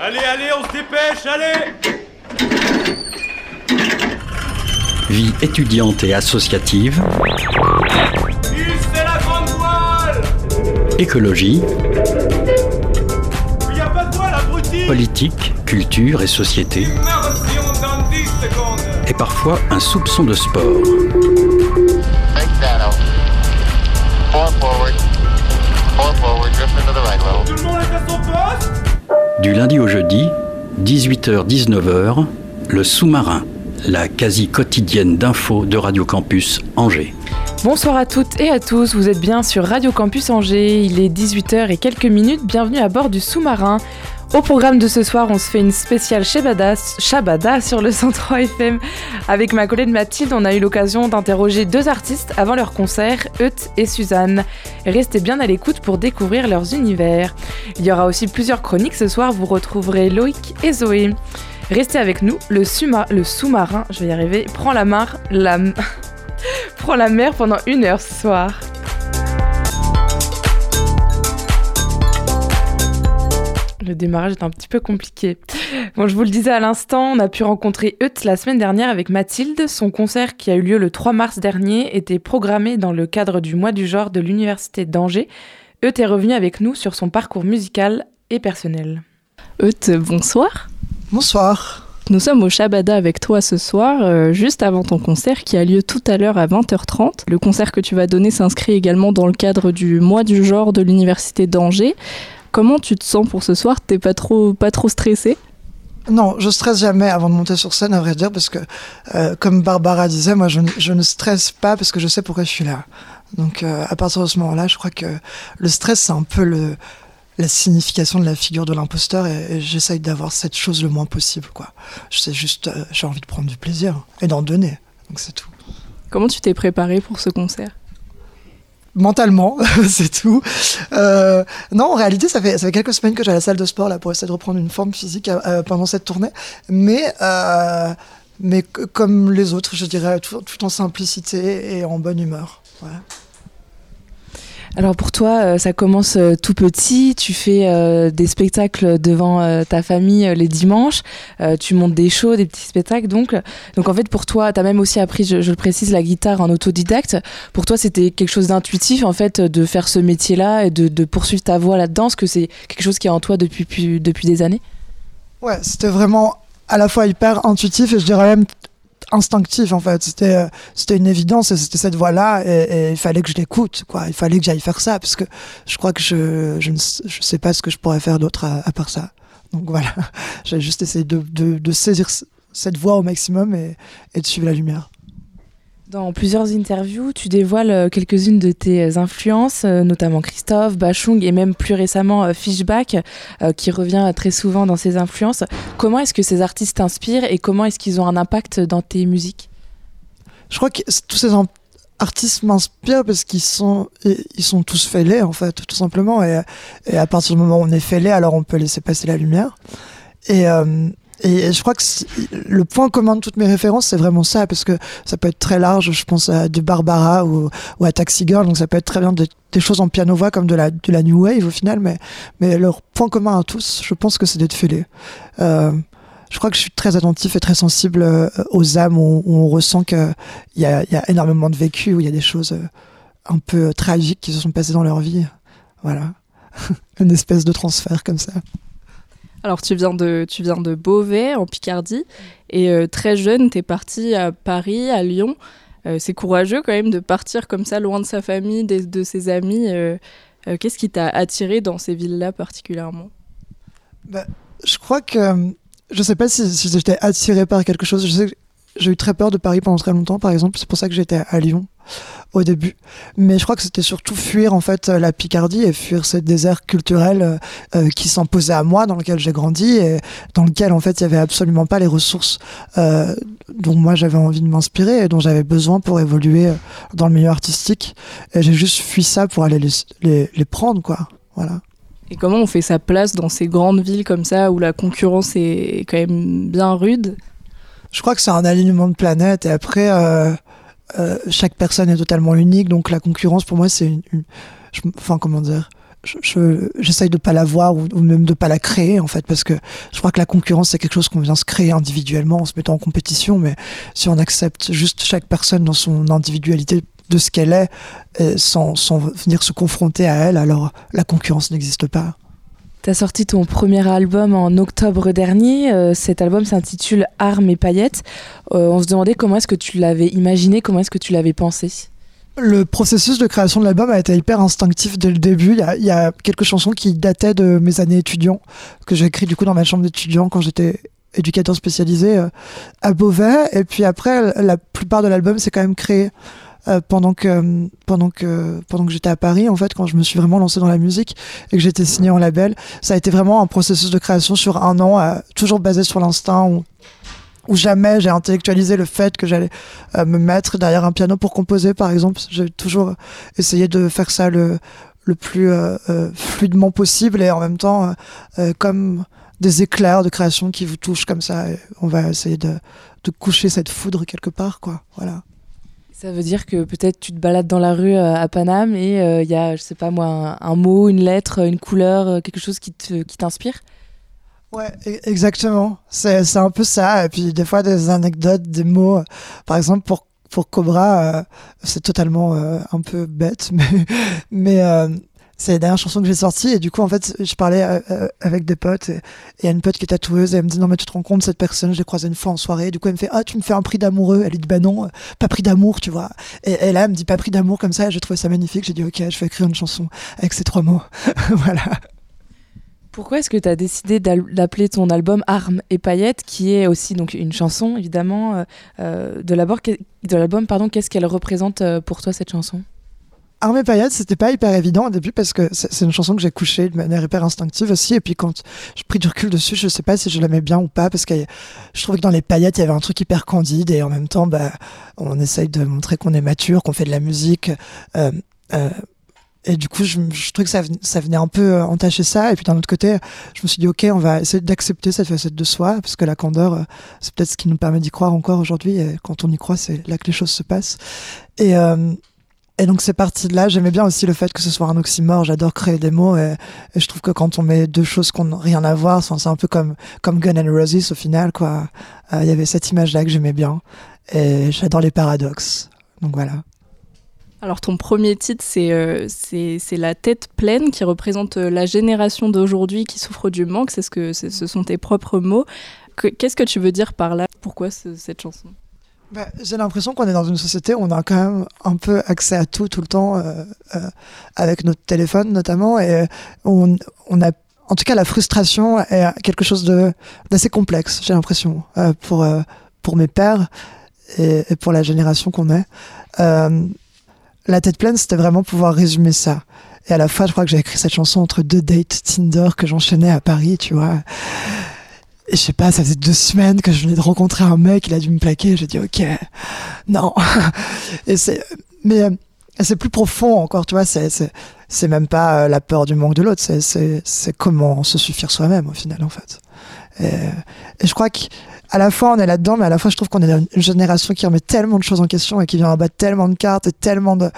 Allez, allez, on se dépêche, allez Vie étudiante et associative. c'est la grande voile Écologie. Il a pas de voile, abruti Politique, culture et société. dans 10 secondes Et parfois un soupçon de sport. Make shadow. Four forward. Four forward. Drift into the right level. Du lundi au jeudi, 18h-19h, le sous-marin, la quasi quotidienne d'infos de Radio Campus Angers. Bonsoir à toutes et à tous, vous êtes bien sur Radio Campus Angers, il est 18h et quelques minutes, bienvenue à bord du sous-marin. Au programme de ce soir, on se fait une spéciale Shabada, sur le 103 FM. Avec ma collègue Mathilde, on a eu l'occasion d'interroger deux artistes avant leur concert, Euth et Suzanne. Restez bien à l'écoute pour découvrir leurs univers. Il y aura aussi plusieurs chroniques ce soir, vous retrouverez Loïc et Zoé. Restez avec nous, le, le sous-marin, je vais y arriver, prend la... prend la mer pendant une heure ce soir. Le démarrage est un petit peu compliqué. Bon, je vous le disais à l'instant, on a pu rencontrer Euth la semaine dernière avec Mathilde. Son concert qui a eu lieu le 3 mars dernier était programmé dans le cadre du mois du genre de l'Université d'Angers. Euth est revenu avec nous sur son parcours musical et personnel. Euth, bonsoir. Bonsoir. Nous sommes au Shabada avec toi ce soir, euh, juste avant ton concert qui a lieu tout à l'heure à 20h30. Le concert que tu vas donner s'inscrit également dans le cadre du mois du genre de l'Université d'Angers. Comment tu te sens pour ce soir? T'es pas trop, pas trop stressé? Non, je stresse jamais avant de monter sur scène, à vrai dire, parce que, euh, comme Barbara disait, moi, je, je, ne stresse pas parce que je sais pourquoi je suis là. Donc, euh, à partir de ce moment-là, je crois que le stress, c'est un peu le, la signification de la figure de l'imposteur et, et j'essaye d'avoir cette chose le moins possible, quoi. Je sais juste, euh, j'ai envie de prendre du plaisir et d'en donner. Donc, c'est tout. Comment tu t'es préparé pour ce concert? Mentalement, c'est tout. Euh, non, en réalité, ça fait, ça fait quelques semaines que j'ai à la salle de sport là pour essayer de reprendre une forme physique euh, pendant cette tournée, mais euh, mais comme les autres, je dirais, tout, tout, en simplicité et en bonne humeur. Alors pour toi, euh, ça commence euh, tout petit, tu fais euh, des spectacles devant ta famille les dimanches, tu montes des shows, des petits spectacles donc. Donc en fait pour toi, tu as même aussi appris, je, je, le précise, la guitare en autodidacte. Pour toi c'était quelque chose d'intuitif en fait de faire ce métier-là et de, poursuivre ta voix là-dedans, que c'est quelque chose qui est en toi depuis, depuis des années? Ouais, c'était vraiment à la fois hyper intuitif et je dirais même instinctif en fait. C'était euh, c'était une évidence et c'était cette voie là et, il fallait que je l'écoute quoi. Il fallait que j'aille faire ça parce que je crois que je je ne je sais pas ce que je pourrais faire d'autre à, à, part ça. Donc voilà. J'ai juste essayé de, de, de, saisir cette voie au maximum et, et de suivre la lumière dans plusieurs interviews, tu dévoiles euh, quelques-unes de tes influences, euh, notamment Christophe, Bachung et même plus récemment Fishback, qui revient très souvent dans ses influences. Comment est-ce que ces artistes t'inspirent et comment est-ce qu'ils ont un impact dans tes musiques? Je crois que tous ces artistes m'inspirent parce qu'ils sont, ils sont tous fêlés en fait, tout simplement. Et, à partir du moment où on est fêlé, alors on peut laisser passer la lumière. Et euh, et je crois que le point commun de toutes mes références, c'est vraiment ça, parce que ça peut être très large. Je pense à du Barbara ou, à Taxi Girl, donc ça peut être très bien de, des choses en piano-voix comme de la, de la new wave au final, mais, mais leur point commun à tous, je pense que c'est d'être fêlés. Euh, je crois que je suis très attentif et très sensible euh, aux âmes où, on ressent qu'il y y a énormément de vécu, où il y a des choses euh, un peu tragiques qui se sont passées dans leur vie. Voilà. Une espèce de transfert comme ça. Alors tu viens de, tu viens de Beauvais en Picardie et euh, très jeune, tu es parti à Paris, à Lyon. Euh, c'est courageux quand même de partir comme ça loin de sa famille, de, de ses amis. Euh, Qu'est-ce qui t'a attiré dans ces villes-là particulièrement? Bah, Je crois que je sais pas si, si j'étais attiré par quelque chose. Je sais que j'ai eu très peur de Paris pendant très longtemps, par exemple. C'est pour ça que j'étais à Lyon au début. Mais je crois que c'était surtout fuir en fait la Picardie et fuir ce désert culturel euh, qui s'imposait à moi, dans lequel j'ai grandi et dans lequel en fait il y avait absolument pas les ressources euh, dont moi j'avais envie de m'inspirer et dont j'avais besoin pour évoluer dans le milieu artistique. Et j'ai juste fui ça pour aller les, les, les prendre quoi. Voilà. Et comment on fait sa place dans ces grandes villes comme ça où la concurrence est quand même bien rude? Je crois que c'est un alignement de planètes et après. Euh, euh, chaque personne est totalement unique, donc la concurrence pour moi c'est une, je, enfin comment dire, je- je- j'essaye de pas la voir ou, ou même de pas la créer en fait parce que je crois que la concurrence c'est quelque chose qu'on vient se créer individuellement en se mettant en compétition mais si on accepte juste chaque personne dans son individualité de ce qu'elle est sans, sans venir se confronter à elle alors la concurrence n'existe pas T'as sorti ton premier album en octobre dernier. Euh, cet album s'intitule Armes et paillettes. Euh, on se demandait comment est-ce que tu l'avais imaginé, comment est-ce que tu l'avais pensé? Le processus de création de l'album a été hyper instinctif dès le début. Il y a, il y a quelques chansons qui dataient de mes années étudiants, que j'ai écrit du coup dans ma chambre d'étudiant quand j'étais éducateur spécialisé euh, à Beauvais. Et puis après, la plupart de l'album s'est quand même créé euh, pendant que pendant que pendant que j'étais à Paris en fait quand je me suis vraiment lancé dans la musique et que j'étais signé en label ça a été vraiment un processus de création sur un an euh, toujours basé sur l'instinct où, jamais j'ai intellectualisé le fait que j'allais euh, me mettre derrière un piano pour composer par exemple. J'ai toujours essayé de faire ça le le plus fluidement possible et en même temps comme des éclairs de création qui vous touchent comme ça. On va essayer de, de coucher cette foudre quelque part quoi. Voilà Ça veut dire que peut-être tu te balades dans la rue euh, à Paname et euh, il y a, je sais pas moi, un, mot, une lettre, une couleur, euh, quelque chose qui te- qui t'inspire? Ouais, e- exactement. C'est un peu ça. Et puis des fois des anecdotes, des mots. Par exemple pour pour Cobra, euh, c'est totalement euh, un peu bête, mais euh, c'est la dernière chanson que j'ai sortie et du coup en fait je parlais euh, euh, avec des potes et et il y a une pote qui est tatoueuse et elle me dit non mais tu te rends compte cette personne je l'ai croisée une fois en soirée du coup elle me fait ah tu me fais un prix d'amoureux. Elle lui dit bah non euh, pas prix d'amour tu vois. Et, et là elle me dit pas prix d'amour comme ça et j'ai trouvé ça magnifique. J'ai dit ok je vais écrire une chanson avec ces trois mots. Voilà. Pourquoi est-ce que tu as décidé d'appeler ton album Armes et paillettes, qui est aussi donc une chanson évidemment de l'album qu'est-ce qu'elle représente pour toi cette chanson? Armée paillettes, c'était pas hyper évident au début parce que c'est une chanson que j'ai couchée de manière hyper instinctive aussi. Et puis quand j'ai pris du recul dessus, je sais pas si je l'aimais bien ou pas parce que je trouvais que dans les paillettes, il y avait un truc hyper candide et en même temps, bah, on essaye de montrer qu'on est mature, qu'on fait de la musique. euh, euh, et du coup, je, je trouvais que ça, venait- ça venait un peu euh, entacher ça. Et puis d'un autre côté, je me suis dit, ok, on va essayer d'accepter cette facette de soi parce que la candeur, c'est peut-être ce qui nous permet d'y croire encore aujourd'hui. Et quand on y croit, c'est là que les choses se passent. Et, euh, et donc c'est parti de là. J'aimais bien aussi le fait que ce soit un oxymore. J'adore créer des mots et, je trouve que quand on met deux choses qui n'ont rien à voir, c'est un peu comme comme Gun and Roses au final quoi. Euh, Il y avait cette image là que j'aimais bien et j'adore les paradoxes. Donc voilà. Alors ton premier titre, c'est euh, c'est La tête pleine qui représente euh, la génération d'aujourd'hui qui souffre du manque. C'est ce que ce sont tes propres mots. Que- Qu'est-ce que tu veux dire par là? Pourquoi ce- cette chanson? Bah, j'ai l'impression qu'on est dans une société où on a quand même un peu accès à tout tout le temps, euh, euh, avec notre téléphone notamment, et on, on a, en tout cas, la frustration est quelque chose de d'assez complexe. J'ai l'impression euh, pour euh, pour mes pères et, et pour la génération qu'on est. Euh, la tête pleine, c'était vraiment pouvoir résumer ça. Et à la fois, je crois que j'ai écrit cette chanson entre deux dates Tinder que j'enchaînais à Paris, tu vois. Et je sais pas, ça faisait deux semaines que je venais de rencontrer un mec, il a dû me plaquer, j'ai dit ok, non. Et c'est, mais euh, c'est plus profond encore, tu vois, c'est, c'est, c'est même pas euh, la peur du manque de l'autre, c'est, c'est, c'est comment se suffire soi-même au final en fait. Et, et je crois qu'à la fois on est là-dedans, mais à la fois je trouve qu'on est une génération qui remet tellement de choses en question et qui vient abattre tellement de cartes et tellement de,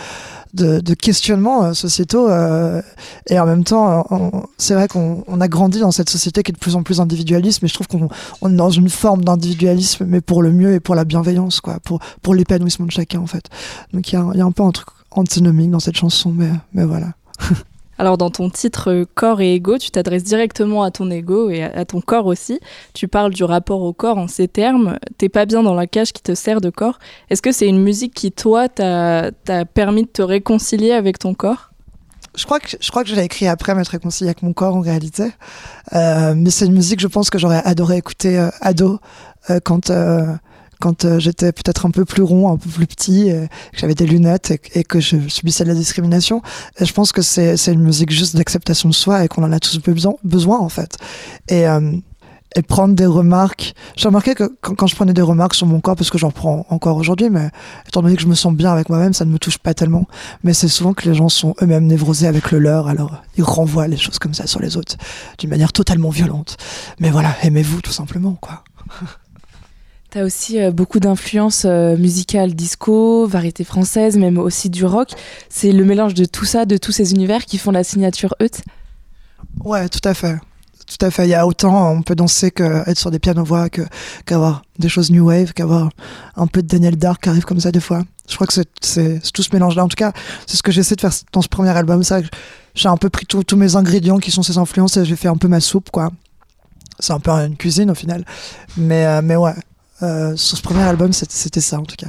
de, de questionnements euh, sociétaux. euh, et en même temps, c'est vrai qu'on on a grandi dans cette société qui est de plus en plus individualiste, mais je trouve qu'on on est dans une forme d'individualisme, mais pour le mieux et pour la bienveillance, quoi, pour, pour l'épanouissement de chacun en fait. Donc il y, y a un peu un truc antinomique dans cette chanson, mais, mais voilà. Alors dans ton titre euh, Corps et ego, tu t'adresses directement à ton ego et à, ton corps aussi. Tu parles du rapport au corps en ces termes. T'es pas bien dans la cage qui te sert de corps. Est-ce que c'est une musique qui, toi, t'a permis de te réconcilier avec ton corps? Je crois que je crois que je l'ai écrit après m'être réconcilié avec mon corps en réalité. Euh, mais c'est une musique, je pense que j'aurais adoré écouter euh, ado euh, quand quand euh, j'étais peut-être un peu plus rond, un peu plus petit, et que j'avais des lunettes et, que je subissais de la discrimination. Et je pense que c'est une musique juste d'acceptation de soi et qu'on en a tous besoin, besoin en fait. Et euh, et prendre des remarques. J'ai remarqué que quand, quand je prenais des remarques sur mon corps, parce que j'en prends encore aujourd'hui, mais étant donné que je me sens bien avec moi-même, ça ne me touche pas tellement. Mais c'est souvent que les gens sont eux-mêmes névrosés avec le leur, alors ils renvoient les choses comme ça sur les autres d'une manière totalement violente. Mais voilà, aimez-vous tout simplement, quoi. T'as aussi euh, beaucoup d'influences euh, musicales, disco, variété française, même aussi du rock. C'est le mélange de tout ça, de tous ces univers qui font la signature Eut. Ouais, tout à fait. Tout à fait. Il y a autant on peut danser qu'être sur des pianos-voix, que, qu'avoir des choses new wave, qu'avoir un peu de Daniel Dark qui arrive comme ça des fois. Je crois que c'est, tout ce mélange-là. En tout cas, c'est ce que j'essaie de faire dans ce premier album. Que j'ai un peu pris tous mes ingrédients qui sont ces influences et j'ai fait un peu ma soupe, quoi. C'est un peu une cuisine au final. Mais, euh, mais ouais, euh, sur ce premier album, c'était, ça en tout cas.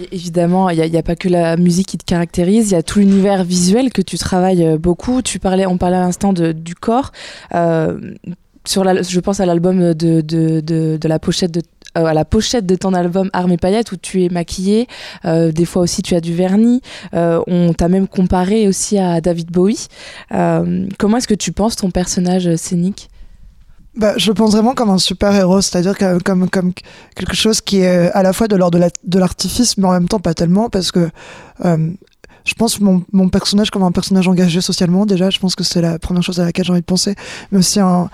Et évidemment, il n'y a, pas que la musique qui te caractérise, il y a tout l'univers visuel que tu travailles euh, beaucoup. Tu parlais, on parlait à l'instant du corps. Euh, sur je pense à l'album de, de, de, la pochette de à la pochette de ton album Armes et où tu es maquillée, des fois aussi tu as du vernis, on t'a même comparé aussi à David Bowie. Comment est-ce que tu penses ton personnage scénique? Bah, je pense vraiment comme un super héros, c'est-à-dire comme, quelque chose qui est à la fois de l'ordre de la- de l'artifice, mais en même temps pas tellement, parce que euh, je pense mon, personnage comme un personnage engagé socialement, déjà, je pense que c'est la première chose à laquelle j'ai envie de penser, mais aussi un.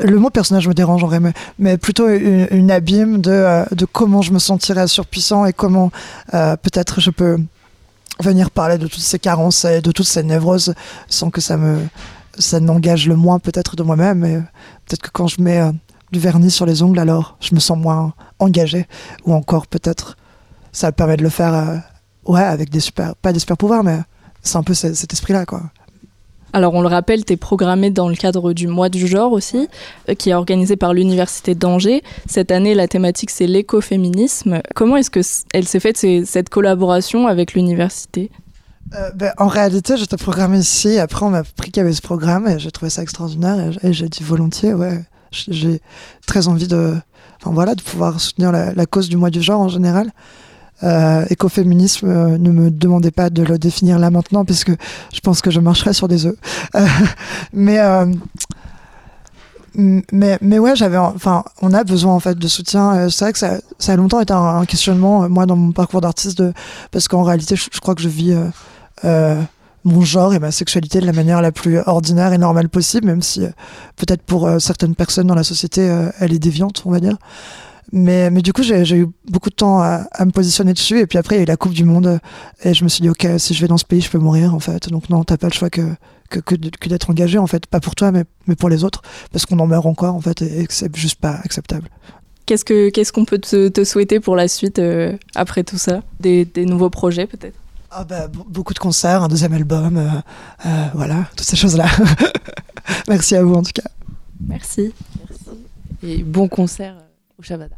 Le mot personnage me dérange en vrai, mais, plutôt une, abîme de, euh, de comment je me sentirais surpuissant et comment euh, peut-être je peux venir parler de toutes ces carences et de toutes ces névroses sans que ça me ça n'engage le moins peut-être de moi-même mais peut-être que quand je mets euh, du vernis sur les ongles alors je me sens moins engagé ou encore peut-être ça me permet de le faire euh, ouais avec des super pas des super pouvoirs mais c'est un peu ce- cet esprit là quoi Alors on le rappelle, tu es programmé dans le cadre du mois du genre aussi, euh, qui est organisé par l'Université d'Angers. Cette année, la thématique c'est l'écoféminisme. Comment est-ce que elle s'est faite cette collaboration avec l'université? Euh, ben, en réalité, j'étais programmé ici. Après, on m'a appris qu'il y avait ce programme et j'ai trouvé ça extraordinaire. Et j'ai dit volontiers, ouais. J'ai très envie de, enfin voilà, de pouvoir soutenir la, cause du mois du genre en général. Euh, écoféminisme, euh, ne me demandez pas de le définir là maintenant, puisque je pense que je marcherai sur des œufs. Euh, mais, euh, mais, mais ouais, j'avais, enfin, on a besoin en fait de soutien. C'est vrai que ça, a longtemps été un, questionnement, moi, dans mon parcours d'artiste, parce qu'en réalité, je, crois que je vis mon genre et ma sexualité de la manière la plus ordinaire et normale possible, même si euh, peut-être pour euh, certaines personnes dans la société, euh, elle est déviante, on va dire. Mais, mais du coup, j'ai eu beaucoup de temps à, me positionner dessus. Et puis après, il y a eu la Coupe du Monde. Et je me suis dit, OK, si je vais dans ce pays, je peux mourir, en fait. Donc non, t'as pas le choix que, que, d'être engagé, en fait. Pas pour toi, mais, mais pour les autres. Parce qu'on en meurt encore, en fait. Et, que c'est juste pas acceptable. Qu'est-ce que qu'est-ce qu'on peut te, te souhaiter pour la suite euh, après tout ça? Des nouveaux projets peut-être? Ah bah, be- beaucoup de concerts, un deuxième album. euh, euh, voilà, toutes ces choses-là. Merci à vous, en tout cas. Merci. Et bon concert euh, au Shabada.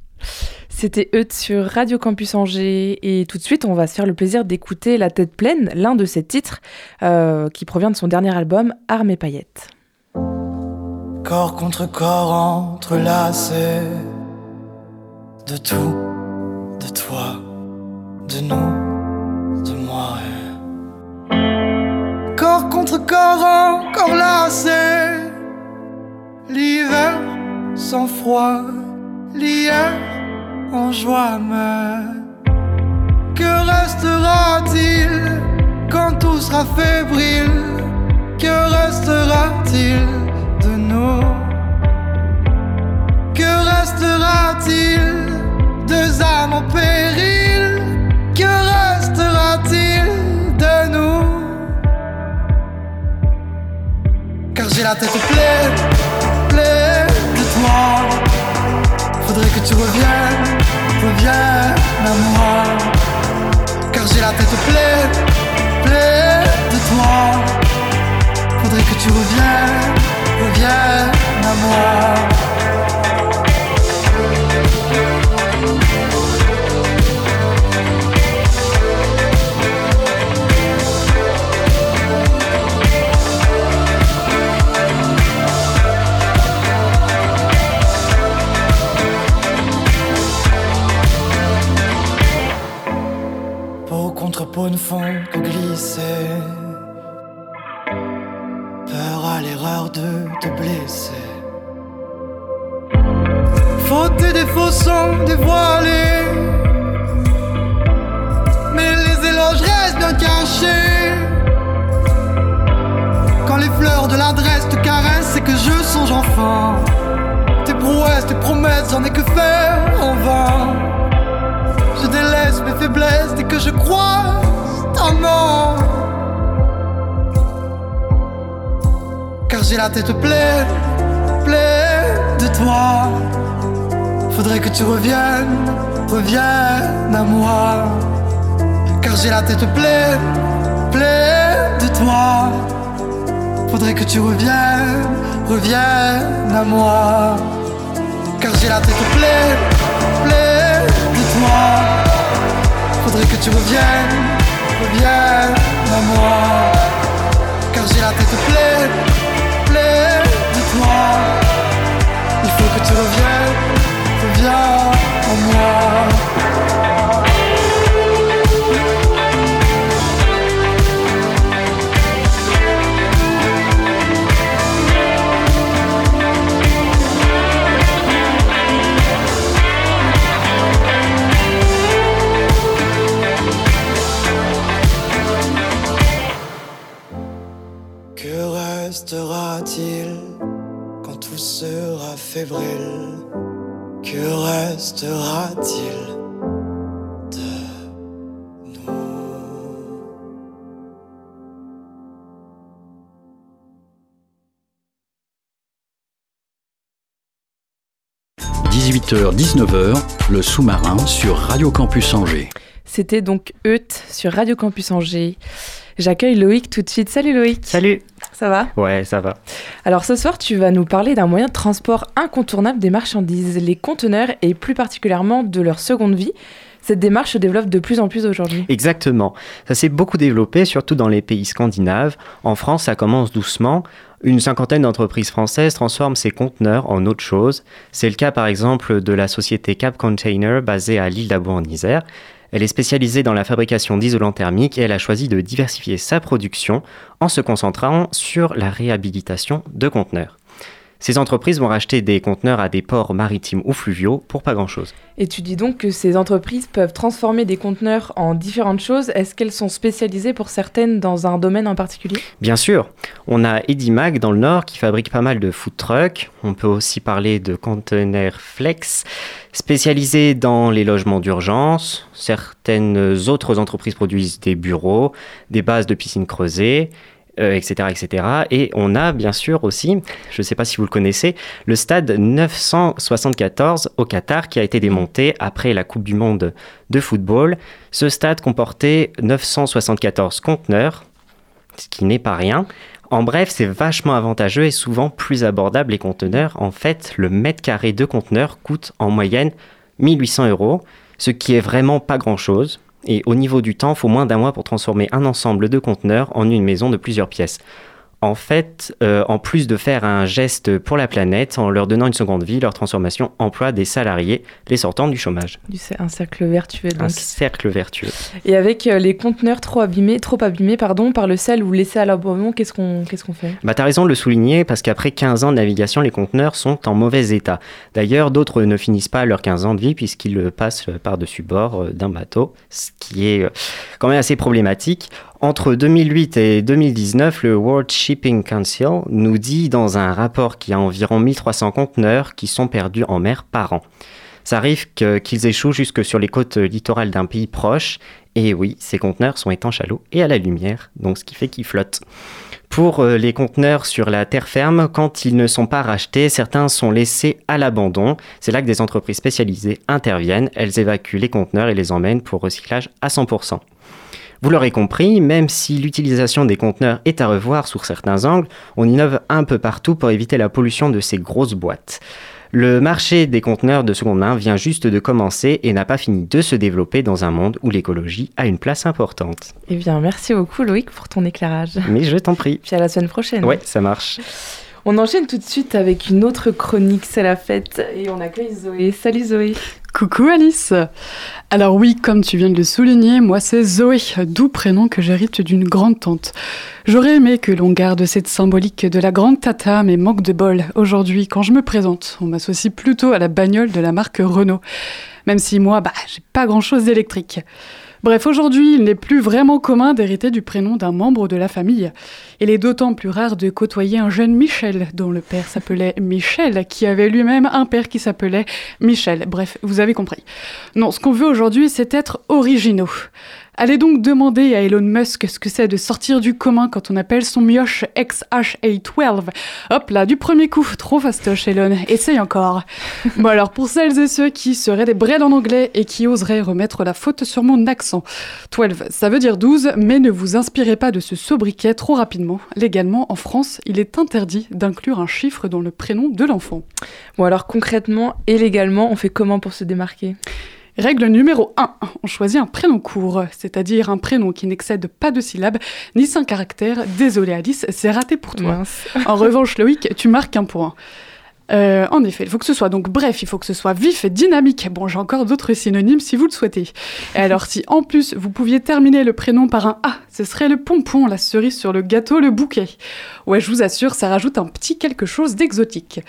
C'était Eut sur Radio Campus Angers et tout de suite on va se faire le plaisir d'écouter La tête pleine, l'un de ses titres euh, qui provient de son dernier album Armes et paillettes. Corps contre corps entrelacés De tout, de toi, de nous, Corps contre corps encore lacés L'hiver sans froid, l'hier en joie mais Que restera-t-il quand tout sera fébrile? Que restera-t-il de nous? Que restera-t-il deux âmes en Car j'ai la tête pleine, pleine de toi. Faudrait que tu reviennes, reviennes à moi. Car j'ai la tête pleine, pleine de toi. Faudrait que tu reviennes, reviennes à moi. Tête pleine, pleine de toi. Faudrait que tu reviennes, reviennes à moi. Car j'ai la tête pleine, pleine de toi. Faudrait que tu reviennes, reviennes à moi. Car j'ai la tête pleine, pleine de toi. Faudrait que tu reviennes, reviennes à moi. Car j'ai la tête pleine, reviennes, reviens à moi. Que restera-t-il fébrile Que restera-t-il de nous? 18h-19h, le sous-marin sur Radio Campus Angers. C'était donc Euth sur Radio Campus Angers. J'accueille Loïc tout de suite. Salut Loïc. Salut Ça va? Ouais, ça va. Alors ce soir, tu vas nous parler d'un moyen de transport incontournable des marchandises, les conteneurs et plus particulièrement de leur seconde vie. Cette démarche se développe de plus en plus aujourd'hui. Exactement. Ça s'est beaucoup développé, surtout dans les pays scandinaves. En France, ça commence doucement. Une cinquantaine d'entreprises françaises transforment ces conteneurs en autre chose. C'est le cas par exemple de la société Cap Container basée à l'île d'Abo en Isère. Elle est spécialisée dans la fabrication d'isolants thermiques et elle a choisi de diversifier sa production en se concentrant sur la réhabilitation de conteneurs. Ces entreprises vont racheter des conteneurs à des ports maritimes ou fluviaux pour pas grand-chose. Et tu dis donc que ces entreprises peuvent transformer des conteneurs en différentes choses. Est-ce qu'elles sont spécialisées pour certaines dans un domaine en particulier? Bien sûr, on a Edimac dans le nord qui fabrique pas mal de food trucks. On peut aussi parler de Container Flex, spécialisé dans les logements d'urgence. Certaines autres entreprises produisent des bureaux, des bases de piscines creusées. Euh, etc., etc. Et on a bien sûr aussi, je ne sais pas si vous le connaissez, le stade 974 au Qatar qui a été démonté après la Coupe du Monde de football. Ce stade comportait 974 conteneurs, ce qui n'est pas rien. En bref, c'est vachement avantageux et souvent plus abordable les conteneurs. En fait, le mètre carré de conteneur coûte en moyenne 1800 euros, ce qui est vraiment pas grand-chose. Et au niveau du temps, il faut moins d'un mois pour transformer un ensemble de conteneurs en une maison de plusieurs pièces. En fait, euh, en plus de faire un geste pour la planète, en leur donnant une seconde vie, leur transformation emploie des salariés les sortant du chômage. C'est un cercle vertueux Un cercle vertueux. Et avec euh, les conteneurs trop abîmés, trop abîmés pardon, par le sel ou laissés à l'abandon, qu'est-ce qu'on qu'est-ce qu'on fait? Bah, t'as raison de le souligner parce qu'après 15 ans de navigation, les conteneurs sont en mauvais état. D'ailleurs, d'autres ne finissent pas leurs 15 ans de vie puisqu'ils passent par-dessus bord euh, d'un bateau, ce qui est quand même assez problématique. Entre 2008 et 2019, le World Shipping Council nous dit dans un rapport qu'il y a environ 1300 conteneurs qui sont perdus en mer par an. Ça arrive que- qu'ils échouent jusque sur les côtes littorales d'un pays proche. Et oui, ces conteneurs sont étanches à l'eau et à la lumière, donc ce qui fait qu'ils flottent. Pour euh, les conteneurs sur la terre ferme, quand ils ne sont pas rachetés, certains sont laissés à l'abandon. C'est là que des entreprises spécialisées interviennent. Elles évacuent les conteneurs et les emmènent pour recyclage à 100%. Vous l'aurez compris, même si l'utilisation des conteneurs est à revoir sous certains angles, on innove un peu partout pour éviter la pollution de ces grosses boîtes. Le marché des conteneurs de seconde main vient juste de commencer et n'a pas fini de se développer dans un monde où l'écologie a une place importante. Eh bien, merci beaucoup Loïc pour ton éclairage. Mais je t'en prie. Puis à la semaine prochaine. Ouais, ça marche. On enchaîne tout de suite avec une autre chronique, c'est la fête, et on accueille Zoé. Salut Zoé. Coucou Alice Alors oui, comme tu viens de le souligner, moi c'est Zoé, doux prénom que j'hérite d'une grande tante. J'aurais aimé que l'on garde cette symbolique de la grande tata, mais manque de bol. Aujourd'hui, quand je me présente, on m'associe plutôt à la bagnole de la marque Renault. Même si moi, bah, j'ai pas grand chose d'électrique. Bref, aujourd'hui, il n'est plus vraiment commun d'hériter du prénom d'un membre de la famille. Il est d'autant plus rare de côtoyer un jeune Michel, dont le père s'appelait Michel, qui avait lui-même un père qui s'appelait Michel. Bref, vous avez compris. Non, ce qu'on veut aujourd'hui, c'est être originaux. Allez donc demander à Elon Musk ce que c'est de sortir du commun quand on appelle son mioche XHA12. Hop là, du premier coup, trop fastoche Elon, essaye encore. bon alors, pour celles et ceux qui seraient des brels en anglais et qui oseraient remettre la faute sur mon accent. 12, ça veut dire 12, mais ne vous inspirez pas de ce sobriquet trop rapidement. Légalement, en France, il est interdit d'inclure un chiffre dans le prénom de l'enfant. Bon alors concrètement et légalement, on fait comment pour se démarquer? Règle numéro 1. On choisit un prénom court, c'est-à-dire un prénom qui n'excède pas de syllabes ni cinq caractères. Désolé Alice, c'est raté pour toi. En revanche Loïc, tu marques un point. Euh, en effet, il faut que ce soit donc bref, il faut que ce soit vif et dynamique. Bon, j'ai encore d'autres synonymes si vous le souhaitez. Et alors, si en plus vous pouviez terminer le prénom par un A, ce serait le pompon, la cerise sur le gâteau, le bouquet. Ouais, je vous assure, ça rajoute un petit quelque chose d'exotique.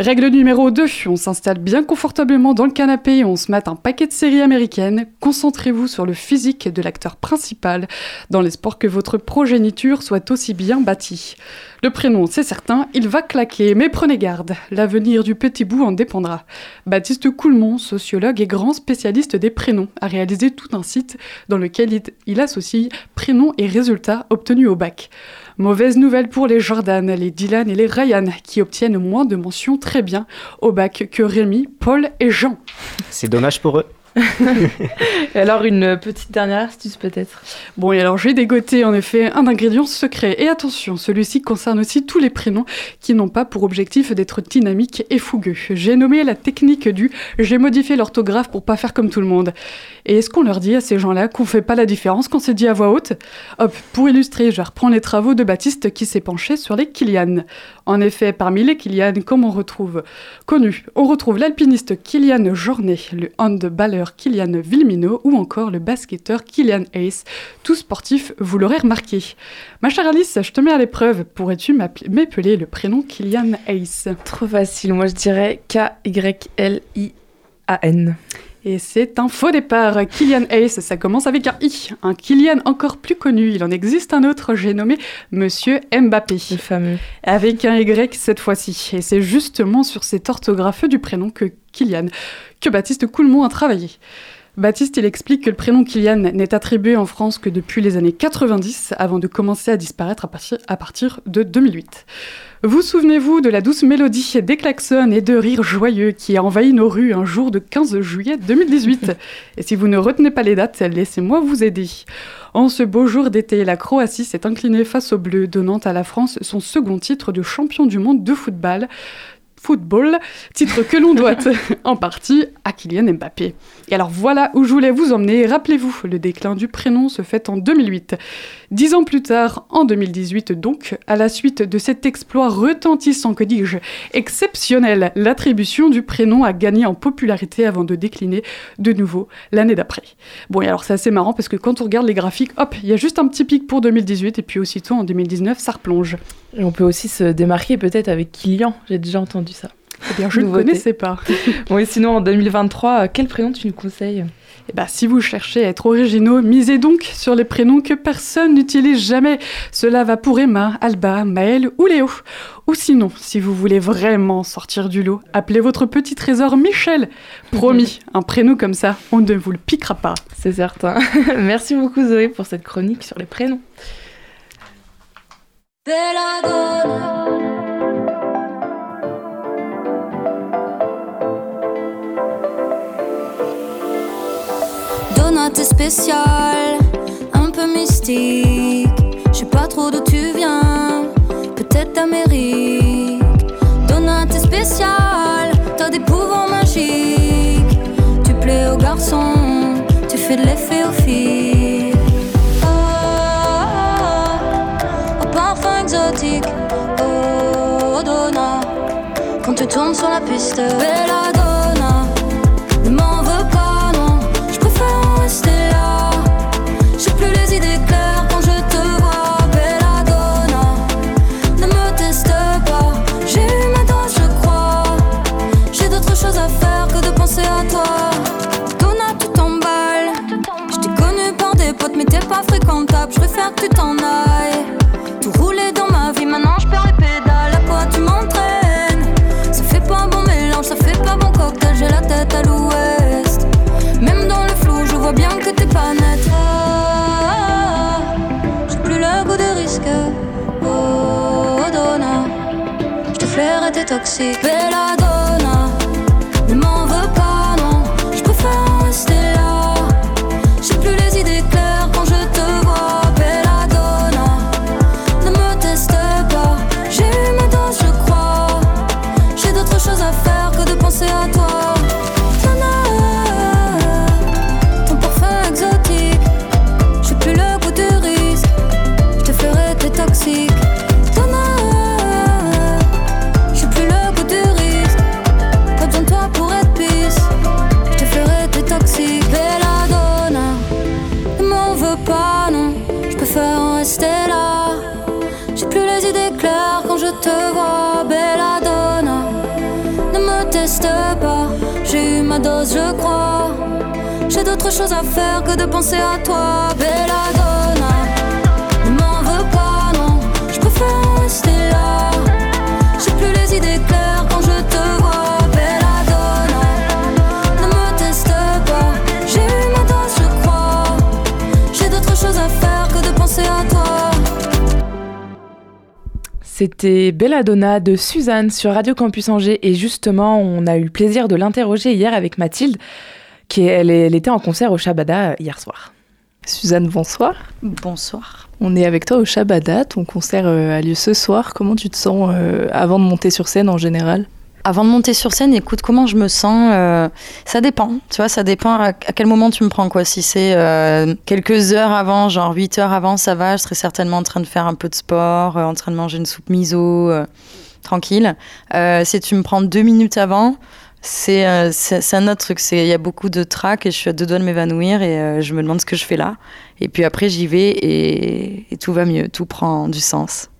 Règle numéro 2, on s'installe bien confortablement dans le canapé et on se mate un paquet de séries américaines. Concentrez-vous sur le physique de l'acteur principal, dans l'espoir que votre progéniture soit aussi bien bâtie. Le prénom, c'est certain, il va claquer, mais prenez garde, l'avenir du petit bout en dépendra. Baptiste Coulmont, sociologue et grand spécialiste des prénoms, a réalisé tout un site dans lequel il associe prénoms et résultats obtenus au bac. Mauvaise nouvelle pour les Jordan, les Dylan et les Ryan, qui obtiennent moins de mentions très bien au bac que Rémi, Paul et Jean. C'est dommage pour eux. alors une petite dernière astuce peut-être. Bon et alors j'ai dégoté en effet un ingrédient secret et attention, celui-ci concerne aussi tous les prénoms qui n'ont pas pour objectif d'être dynamiques et fougueux. J'ai nommé la technique du j'ai modifié l'orthographe pour pas faire comme tout le monde. Et est-ce qu'on leur dit à ces gens-là qu'on fait pas la différence quand c'est dit à voix haute? Hop, pour illustrer, je reprends les travaux de Baptiste qui s'est penché sur les Kilian. En effet, parmi les Kilian, comme on retrouve connu, on retrouve l'alpiniste Kilian Jornet, le handballeur Kilian Vilmino ou encore le basketteur Kilian Ace, tous sportifs, vous l'aurez remarqué. Ma chère Alice, je te mets à l'épreuve. Pourrais-tu m'épeler le prénom Kilian Ace Trop facile, moi je dirais K-Y-L-I-A-N. Et c'est un faux départ. Kylian Ace, ça commence avec un I. Un Kylian encore plus connu. Il en existe un autre, j'ai nommé Monsieur Mbappé. Le fameux. Avec un Y cette fois-ci. Et c'est justement sur cet orthographe du prénom que Kylian, que Baptiste Coulmont a travaillé. Baptiste, il explique que le prénom Kylian n'est attribué en France que depuis les années 90, avant de commencer à disparaître à partir, à partir de 2008. Vous souvenez-vous de la douce mélodie des klaxons et de rires joyeux qui a envahi nos rues un jour de 15 juillet 2018 Et si vous ne retenez pas les dates, laissez-moi vous aider. En ce beau jour d'été, la Croatie s'est inclinée face aux Bleus, donnant à la France son second titre de champion du monde de football football, titre que l'on doit en partie à Kylian Mbappé. Et alors voilà où je voulais vous emmener. Rappelez-vous, le déclin du prénom se fait en 2008. Dix ans plus tard, en 2018 donc, à la suite de cet exploit retentissant, que dis-je, exceptionnel, l'attribution du prénom a gagné en popularité avant de décliner de nouveau l'année d'après. Bon, et alors c'est assez marrant parce que quand on regarde les graphiques, hop, il y a juste un petit pic pour 2018 et puis aussitôt en 2019, ça replonge. Et on peut aussi se démarquer peut-être avec Kylian, j'ai déjà entendu ça. Eh bien, je ne connaissais pas. bon, et sinon, en 2023, quel prénom tu nous conseilles? Eh ben, si vous cherchez à être originaux, misez donc sur les prénoms que personne n'utilise jamais. Cela va pour Emma, Alba, Maël ou Léo. Ou sinon, si vous voulez vraiment sortir du lot, appelez votre petit trésor Michel. Promis, un prénom comme ça, on ne vous le piquera pas. C'est certain. Merci beaucoup Zoé pour cette chronique sur les prénoms. Donat est spécial, un peu mystique. Je sais pas trop d'où tu viens, peut-être d'Amérique. Donat est spécial, t'as des pouvoirs magiques. Tu plais aux garçons, tu fais de l'effet aux filles. Oh, Donna, quand tu tournes sur la piste, Bella toxic. J'ai d'autres choses à faire que de penser à toi. Belladonna, ne m'en veux pas, non. Je préfère rester là. J'ai plus les idées claires quand je te vois. Belladonna, ne me teste pas. J'ai eu ma dose, je crois. J'ai d'autres choses à faire que de penser à toi. C'était Belladonna de Suzanne sur Radio Campus Angers et justement on a eu le plaisir de l'interroger hier avec Mathilde qui elle, elle était en concert au Shabada hier soir. Suzanne, bonsoir. Bonsoir. On est avec toi au Shabada, ton concert euh, a lieu ce soir. Comment tu te sens euh, avant de monter sur scène en général? Avant de monter sur scène, écoute, comment je me sens euh, Ça dépend, tu vois, ça dépend à, quel moment tu me prends, quoi. Si c'est euh, quelques heures avant, genre 8 heures avant, ça va, je serais certainement en train de faire un peu de sport, euh, en train de manger une soupe miso, tranquille. Si tu me prends deux minutes avant, c'est euh, c'est un autre truc. Il y a beaucoup de trac et je suis à deux doigts de m'évanouir et euh, je me demande ce que je fais là. Et puis après, j'y vais et, tout va mieux, tout prend du sens.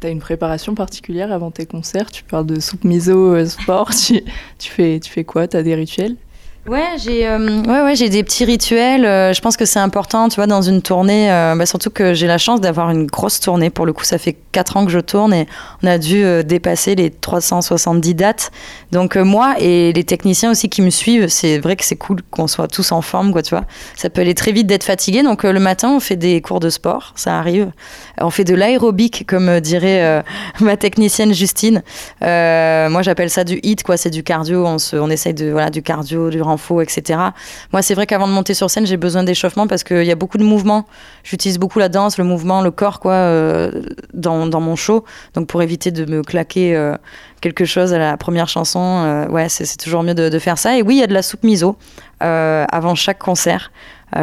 T'as une préparation particulière avant tes concerts? Tu parles de soupe miso, euh, sport. tu, tu, fais, tu fais quoi? T'as des rituels? Ouais, j'ai euh, ouais, ouais, j'ai des petits rituels. euh, je pense que c'est important, tu vois, dans une tournée. euh, bah, surtout que j'ai la chance d'avoir une grosse tournée. Pour le coup, ça fait 4 ans que je tourne et on a dû euh, dépasser les 370 dates. Donc euh, moi et les techniciens aussi qui me suivent, c'est vrai que c'est cool qu'on soit tous en forme, quoi, tu vois. Ça peut aller très vite d'être fatigué. Donc le matin, on fait des cours de sport, ça arrive. On fait de l'aérobic, comme dirait ma technicienne Justine. Moi, j'appelle ça du hit, quoi. C'est du cardio. On, se, on essaye de voilà du cardio, du renfort, etc. Moi, c'est vrai qu'avant de monter sur scène, j'ai besoin d'échauffement parce qu'il y a beaucoup de mouvements. J'utilise beaucoup la danse, le mouvement, le corps, quoi, euh, dans, dans mon show. Donc, pour éviter de me claquer euh, quelque chose à la première chanson, euh, ouais, c'est toujours mieux de, de faire ça. Et oui, il y a de la soupe miso avant chaque concert.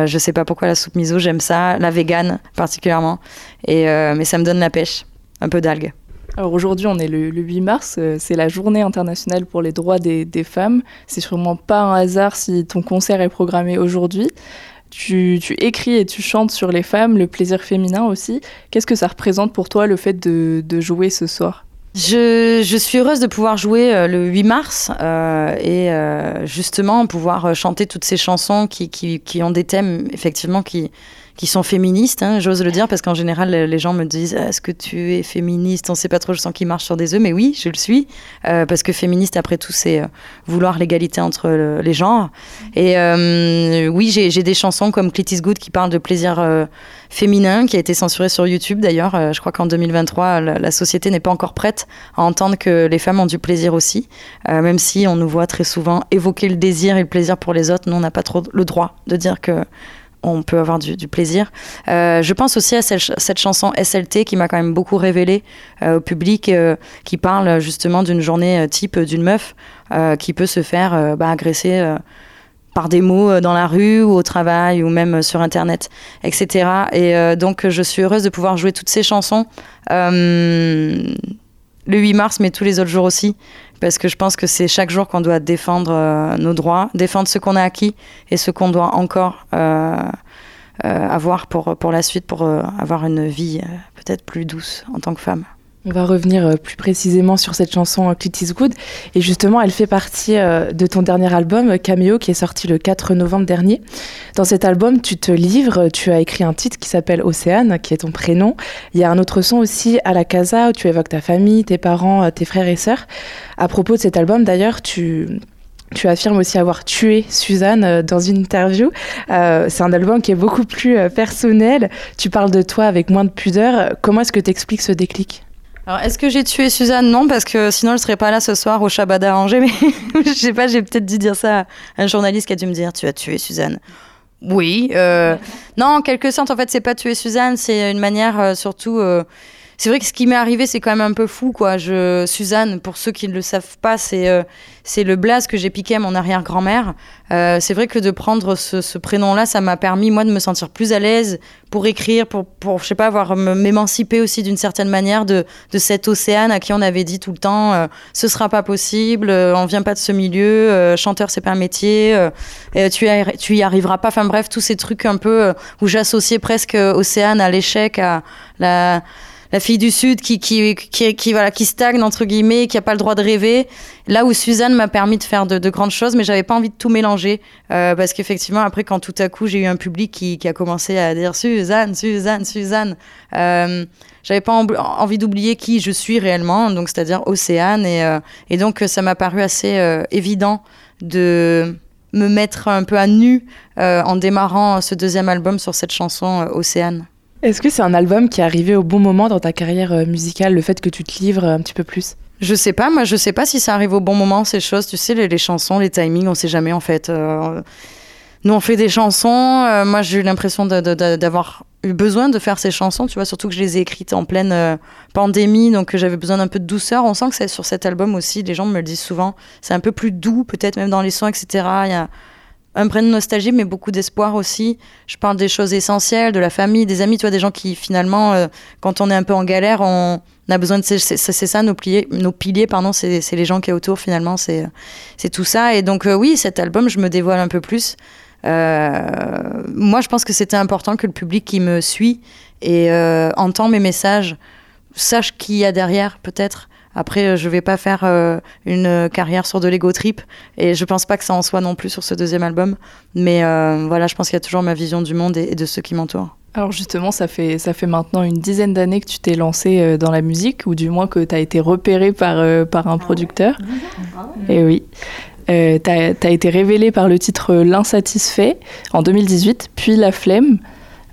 Je sais pas pourquoi la soupe miso, j'aime ça, la vegan particulièrement. Et, mais ça me donne la pêche, un peu d'algues. Alors aujourd'hui, on est le, le 8 mars, euh, c'est la journée internationale pour les droits des, des femmes. C'est sûrement pas un hasard si ton concert est programmé aujourd'hui. Tu, écris et tu chantes sur les femmes, le plaisir féminin aussi. Qu'est-ce que ça représente pour toi le fait de, jouer ce soir? Je, suis heureuse de pouvoir jouer euh, le 8 mars euh, et justement pouvoir chanter toutes ces chansons qui ont des thèmes effectivement qui, qui sont féministes, hein, j'ose le dire, parce qu'en général les gens me disent Ah, est-ce que tu es féministe? On sait pas trop, je sens qu'ils marchent sur des œufs, mais oui, je le suis, euh, parce que féministe après tout c'est euh, vouloir l'égalité entre le- les genres. Et euh, oui, j'ai des chansons comme Clit is Good qui parlent de plaisir féminin, qui a été censuré sur YouTube d'ailleurs. Je crois qu'en 2023, la, la société n'est pas encore prête à entendre que les femmes ont du plaisir aussi, même si on nous voit très souvent évoquer le désir et le plaisir pour les autres. Nous, on n'a pas trop le droit de dire que on peut avoir du, plaisir. Euh, je pense aussi à cette, ch- cette chanson SLT qui m'a quand même beaucoup révélé euh, au public, euh, qui parle justement d'une journée type d'une meuf qui peut se faire bah, agresser par des mots dans la rue ou au travail ou même sur Internet, etc. Et donc je suis heureuse de pouvoir jouer toutes ces chansons le 8 mars, mais tous les autres jours aussi, parce que je pense que c'est chaque jour qu'on doit défendre euh, nos droits, défendre ce qu'on a acquis et ce qu'on doit encore euh, euh, avoir pour, pour la suite, pour avoir une vie peut-être plus douce en tant que femme. On va revenir euh, plus précisément sur cette chanson euh, Clit is Good. Et justement, elle fait partie euh, de ton dernier album, Cameo, qui est sorti le 4 novembre dernier. Dans cet album, tu te livres, tu as écrit un titre qui s'appelle Océane, qui est ton prénom. Il y a un autre son aussi, À la Casa, où tu évoques ta famille, tes parents, tes frères et sœurs. À propos de cet album, d'ailleurs, tu... Affirmes aussi avoir tué Suzanne dans une interview. C'est un album qui est beaucoup plus personnel. Tu parles de toi avec moins de pudeur. Comment est-ce que tu expliques ce déclic? Alors, est-ce que j'ai tué Suzanne Non, parce que sinon, je serais pas là ce soir au Shabbat à. Mais je sais pas, j'ai peut-être dû dire ça à un journaliste qui a dû me dire Tu as tué Suzanne. Oui. euh, non, en quelque sorte, en fait, c'est pas tuer Suzanne, c'est une manière euh, surtout. euh, c'est vrai que ce qui m'est arrivé, c'est quand même un peu fou, quoi. Je, Suzanne, pour ceux qui ne le savent pas, c'est euh, le blaze que j'ai piqué à mon arrière-grand-mère. Euh, c'est vrai que de prendre ce, prénom-là, ça m'a permis, moi, de me sentir plus à l'aise pour écrire, pour, pour je sais pas, avoir m'émanciper aussi d'une certaine manière de, de cet océane à qui on avait dit tout le temps euh, ce sera pas possible, euh, on vient pas de ce milieu, chanteur, c'est pas un métier, tu, tu y arriveras pas. Enfin bref, tous ces trucs un peu où j'associais presque océane à l'échec, à la la fille du Sud qui, qui, qui, qui, voilà, qui stagne, entre guillemets, qui n'a pas le droit de rêver. Là où Suzanne m'a permis de faire de, de grandes choses, mais j'avais pas envie de tout mélanger. euh, parce qu'effectivement, après, quand tout à coup, j'ai eu un public qui, qui a commencé à dire Suzanne, Suzanne, Suzanne, euh, j'avais pas en- envie d'oublier qui je suis réellement, donc c'est-à-dire Océane. Et, euh, et donc, ça m'a paru assez euh, évident de me mettre un peu à nu euh, en démarrant ce deuxième album sur cette chanson euh, Océane. Est-ce que c'est un album qui est arrivé au bon moment dans ta carrière euh, musicale, le fait que tu te livres un petit peu plus? Je sais pas, moi je sais pas si ça arrive au bon moment ces choses, tu sais les, les chansons, les timings, on sait jamais en fait. Euh, nous on fait des chansons, euh, moi j'ai eu l'impression d'avoir eu besoin de faire ces chansons, tu vois, surtout que je les ai écrites en pleine pandémie, donc j'avais besoin d'un peu de douceur. On sent que c'est sur cet album aussi, les gens me le disent souvent, c'est un peu plus doux peut-être même dans les sons, etc. Il y a un brin de nostalgie, mais beaucoup d'espoir aussi. Je parle des choses essentielles, de la famille, des amis, tu vois, des gens qui finalement, euh, quand on est un peu en galère, on a besoin de. C'est ça, nos piliers, nos piliers pardon, c'est les gens qui est autour finalement, c'est tout ça. Et donc, euh, oui, cet album, je me dévoile un peu plus. Euh, moi, je pense que c'était important que le public qui me suit et entend mes messages sache qui y a derrière, peut-être. Après, euh, je vais pas faire euh, une carrière sur de l'ego trip et je pense pas que ça en soit non plus sur ce deuxième album. Mais euh, voilà, je pense qu'il y a toujours ma vision du monde et, et de ceux qui m'entourent. Alors justement, ça fait, ça fait maintenant une dizaine d'années que tu t'es lancé dans la musique, ou du moins que tu as été repéré par, euh, par un producteur. Et oui. Euh, tu as, été révélé par le titre L'insatisfait en 2018, puis La Flemme.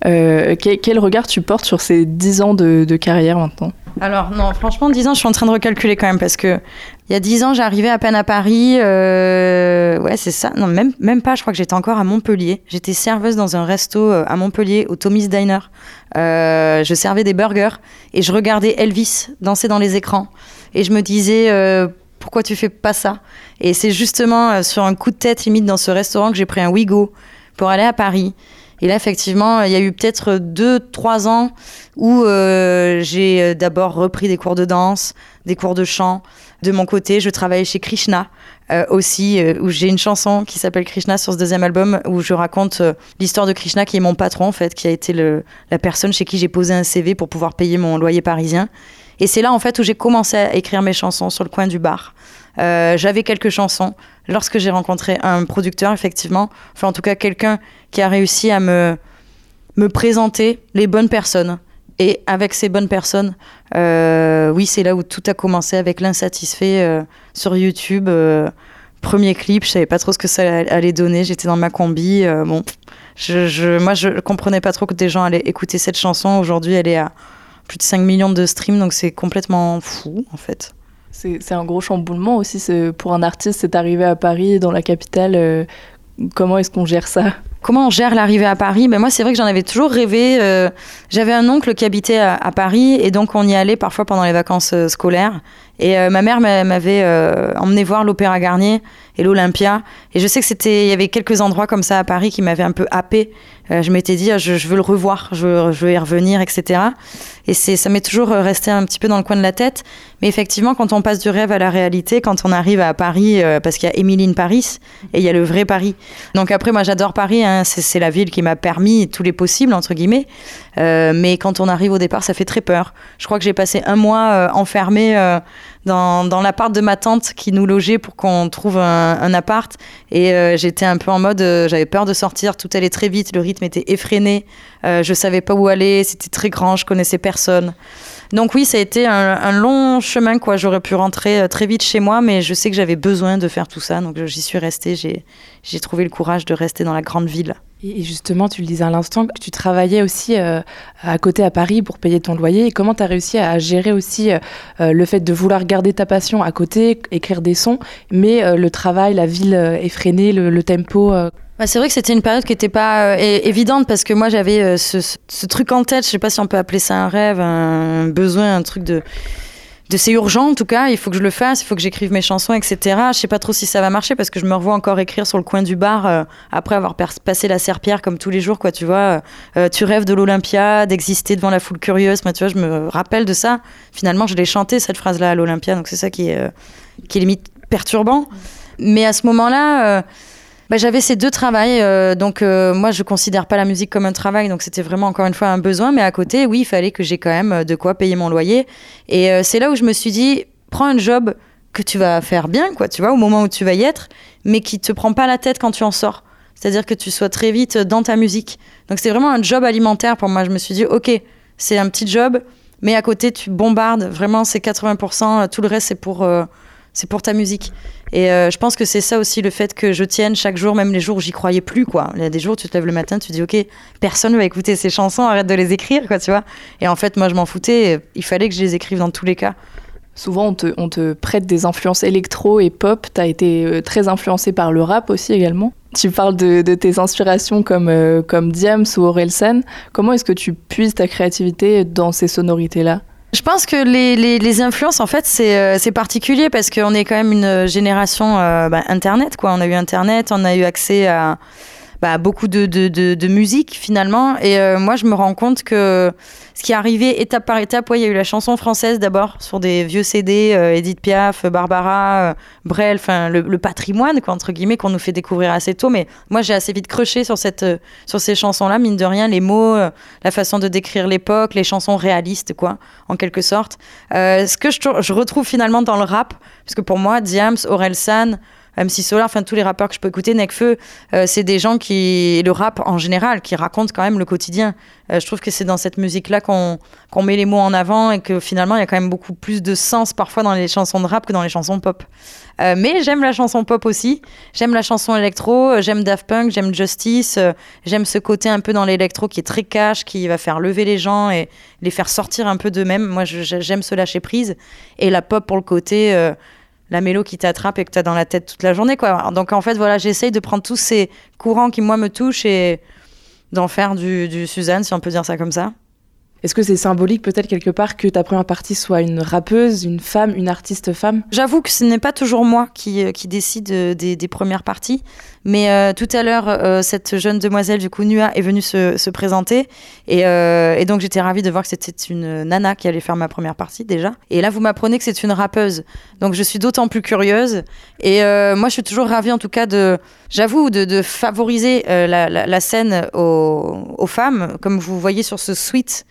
Euh, quel, quel regard tu portes sur ces dix ans de, de carrière maintenant? Alors, non, franchement, 10 ans, je suis en train de recalculer quand même parce que il y a 10 ans, j'arrivais à peine à Paris. euh, ouais, c'est ça. Non, même, même pas, je crois que j'étais encore à Montpellier. J'étais serveuse dans un resto euh, à Montpellier, au Tommy's Diner. Euh, je servais des burgers et je regardais Elvis danser dans les écrans. Et je me disais, euh, pourquoi tu fais pas ça? Et c'est justement euh, sur un coup de tête, limite, dans ce restaurant que j'ai pris un Wigo pour aller à Paris. Et là, effectivement, il y a eu peut-être deux, trois ans où euh, j'ai euh, d'abord repris des cours de danse, des cours de chant. De mon côté, je travaillais chez Krishna euh, aussi, où j'ai une chanson qui s'appelle Krishna sur ce deuxième album, où je raconte l'histoire de Krishna, qui est mon patron, en fait, qui a été la personne chez qui j'ai posé un CV pour pouvoir payer mon loyer parisien. Et c'est là, en fait, où j'ai commencé à écrire mes chansons sur le coin du bar. Euh, J'avais quelques chansons lorsque j'ai rencontré un producteur, effectivement, enfin en tout cas quelqu'un qui a réussi à me, me présenter les bonnes personnes. Et avec ces bonnes personnes, euh, oui, c'est là où tout a commencé avec l'insatisfait euh, sur YouTube. premier clip, je savais pas trop ce que ça allait donner. J'étais dans ma combi. bon, je, je, moi, je comprenais pas trop que des gens allaient écouter cette chanson. Aujourd'hui, elle est à plus de 5 millions de streams, donc c'est complètement fou, en fait. C'est un gros chamboulement aussi pour un artiste, c'est arrivé à Paris, dans la capitale. euh, comment est-ce qu'on gère ça? Comment on gère l'arrivée à Paris ben Moi, c'est vrai que j'en avais toujours rêvé. euh, J'avais un oncle qui habitait à, Paris et donc on y allait parfois pendant les vacances euh, scolaires. Et euh, ma mère m'a- m'avait emmené voir l'Opéra Garnier et l'Olympia. Et je sais que c'était, il y avait quelques endroits comme ça à Paris qui m'avaient un peu happé. Je m'étais dit, ah, je, veux le revoir, je veux, y revenir, etc. Et c'est, ça m'est toujours resté un petit peu dans le coin de la tête. Mais effectivement, quand on passe du rêve à la réalité, quand on arrive à Paris, parce qu'il y a Émilie Paris et il y a le vrai Paris. Donc après, moi, j'adore Paris. Hein, c'est, la ville qui m'a permis tous les possibles, entre guillemets. Euh, mais quand on arrive au départ, ça fait très peur. Je crois que j'ai passé un mois euh, enfermé euh, dans, dans l'appart de ma tante qui nous logeait pour qu'on trouve un, un appart. Et j'étais un peu en mode, j'avais peur de sortir, tout allait très vite, le rythme était effréné, je savais pas où aller, c'était très grand, je connaissais personne. Donc oui, ça a été un, long chemin, quoi. J'aurais pu rentrer euh, très vite chez moi, mais je sais que j'avais besoin de faire tout ça, donc j'y suis restée. J'ai, trouvé le courage de rester dans la grande ville. Et justement, tu le disais à l'instant, tu travaillais aussi euh, à côté à Paris pour payer ton loyer. Et comment tu as réussi à gérer aussi euh, euh, le fait de vouloir garder ta passion à côté, écrire des sons, mais euh, le travail, la ville euh, effrénée, le, le tempo euh, Bah, c'est vrai que c'était une période qui n'était pas euh, évidente parce que moi j'avais euh, ce, truc en tête, je sais pas si on peut appeler ça un rêve, un besoin, un truc de, c'est urgent en tout cas, il faut que je le fasse, il faut que j'écrive mes chansons, etc. Je sais pas trop si ça va marcher parce que je me revois encore écrire sur le coin du bar euh, après avoir passé la serpillère comme tous les jours, quoi, tu vois. Tu rêves de l'Olympia, d'exister devant la foule curieuse, moi tu vois, je me rappelle de ça. Finalement, je l'ai chanté cette phrase-là à l'Olympia, donc c'est ça qui est, limite perturbant. Mais à ce moment-là, bah, j'avais ces deux travails, euh, donc euh, moi je considère pas la musique comme un travail, donc c'était vraiment encore une fois un besoin, mais à côté, oui, il fallait que j'ai quand même euh, de quoi payer mon loyer. Et c'est là où je me suis dit, prends un job que tu vas faire bien, quoi, tu vois, au moment où tu vas y être, mais qui te prend pas la tête quand tu en sors. C'est-à-dire que tu sois très vite dans ta musique. Donc c'est vraiment un job alimentaire pour moi. Je me suis dit, ok, c'est un petit job, mais à côté tu bombardes. Vraiment, c'est 80%. Tout le reste, c'est pour, c'est pour ta musique. Et euh, je pense que c'est ça aussi le fait que je tienne chaque jour, même les jours où j'y croyais plus, quoi. Il y a des jours où tu te lèves le matin, tu te dis, ok, personne va écouter ces chansons, arrête de les écrire, quoi, tu vois. Et en fait, moi, je m'en foutais. Il fallait que je les écrive dans tous les cas. Souvent, on te, prête des influences électro et pop. Tu as été euh, très influencé par le rap aussi également. Tu parles de, de tes inspirations comme, euh, comme Diams ou Orelsan. Comment est-ce que tu puises ta créativité dans ces sonorités-là? Je pense que les, les, influences, en fait, c'est euh, c'est particulier parce qu'on est quand même une génération euh, bah, Internet, quoi. On a eu Internet, on a eu accès à bah, beaucoup de, de, de, de musique, finalement. Et euh, moi, je me rends compte que ce qui est arrivé étape par étape, ouais, il y a eu la chanson française d'abord sur des vieux CD, euh, Edith Piaf, Barbara, euh, Brel, enfin le, le patrimoine, quoi, entre guillemets, qu'on nous fait découvrir assez tôt. Mais moi, j'ai assez vite crushé sur, cette, euh, sur ces chansons-là, mine de rien, les mots, euh, la façon de décrire l'époque, les chansons réalistes, quoi, en quelque sorte. Euh, ce que je, je retrouve finalement dans le rap, parce que pour moi, Diams, Orelsan, MC Solar, enfin tous les rappeurs que je peux écouter, Nekfeu, euh, c'est des gens qui, le rap en général, qui racontent quand même le quotidien. Euh, je trouve que c'est dans cette musique-là qu'on met les mots en avant et que finalement il y a quand même beaucoup plus de sens parfois dans les chansons de rap que dans les chansons pop. Euh, mais j'aime la chanson pop aussi, j'aime la chanson électro, j'aime Daft Punk, j'aime Justice, j'aime ce côté un peu dans l'électro qui est très cash, qui va faire lever les gens et les faire sortir un peu d'eux-mêmes. Moi j'aime ce lâcher prise et la pop pour le côté. La mélo qui t'attrape et que tu as dans la tête toute la journée. Quoi. Donc en fait, voilà, j'essaye de prendre tous ces courants qui, moi, me touchent et d'en faire du Suzanne, si on peut dire ça comme ça. Est-ce que c'est symbolique peut-être quelque part que ta première partie soit une rappeuse, une femme, une artiste femme? J'avoue que ce n'est pas toujours moi qui, euh, qui décide euh, des, premières parties, mais euh, tout à l'heure, cette jeune demoiselle, du coup, Nua, est venue se, se présenter, et, donc j'étais ravie de voir que c'était une nana qui allait faire ma première partie déjà. Et là, vous m'apprenez que c'est une rappeuse, donc je suis d'autant plus curieuse, et moi, je suis toujours ravie, en tout cas, de, j'avoue, de, favoriser la, scène aux femmes, comme vous voyez sur ce suite.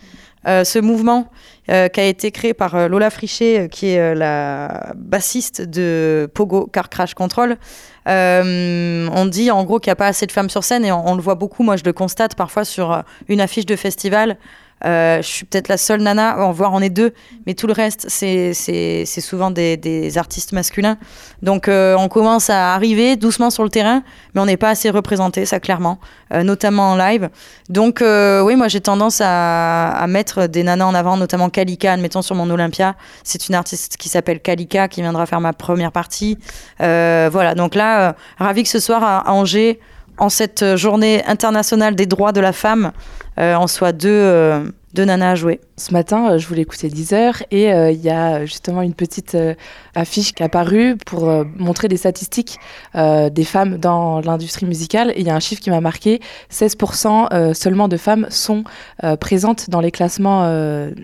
Euh, ce mouvement euh, qui a été créé par euh, Lola Frichet, qui est la bassiste de Pogo Car Crash Control. On dit en gros qu'il n'y a pas assez de femmes sur scène et on, le voit beaucoup. Moi, je le constate parfois sur une affiche de festival. Euh, je suis peut-être la seule nana, en voir on est deux, mais tout le reste, c'est souvent des, artistes masculins. Donc euh, on commence à arriver doucement sur le terrain, mais on n'est pas assez représenté, ça clairement, euh, notamment en live. Donc oui, moi j'ai tendance à, mettre des nanas en avant, notamment Kalika, admettons sur mon Olympia. C'est une artiste qui s'appelle Kalika qui viendra faire ma première partie. Voilà, donc là, ravi que ce soir à Angers, en cette journée internationale des droits de la femme, euh, on soit deux, euh, nanas à jouer. Ce matin, euh, je voulais écouter 10 heures et euh, il y a justement une petite affiche qui est apparue pour montrer des statistiques des femmes dans l'industrie musicale. Il y a un chiffre qui m'a marqué 16% euh, seulement de femmes sont présentes dans les classements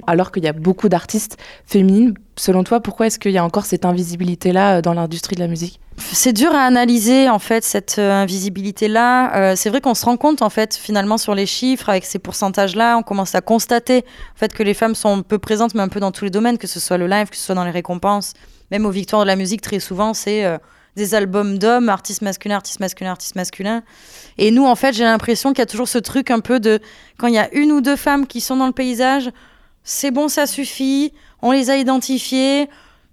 alors qu'il y a beaucoup d'artistes féminines. Selon toi, pourquoi est-ce qu'il y a encore cette invisibilité-là euh, dans l'industrie de la musique? C'est dur à analyser en fait cette euh, invisibilité-là. Euh, c'est vrai qu'on se rend compte en fait finalement sur les chiffres avec ces pourcentages-là, on commence à constater en fait que les femmes sont peu présentes mais un peu dans tous les domaines, que ce soit le live, que ce soit dans les récompenses, même aux victoires de la musique très souvent c'est des albums d'hommes, artistes masculins, artistes masculins, artistes masculins. Et nous en fait j'ai l'impression qu'il y a toujours ce truc un peu de quand il y a une ou deux femmes qui sont dans le paysage, c'est bon, ça suffit, on les a identifiées,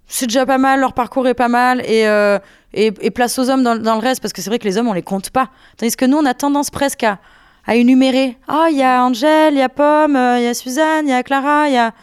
c'est déjà pas mal, leur parcours est pas mal, et, euh, et, place aux hommes dans, le reste, parce que c'est vrai que les hommes, on les compte pas. Tandis que nous, on a tendance presque à, à énumérer. Ah, il y a Angèle, il y a Pomme, euh, il y a Suzanne, il y a Clara, il y a.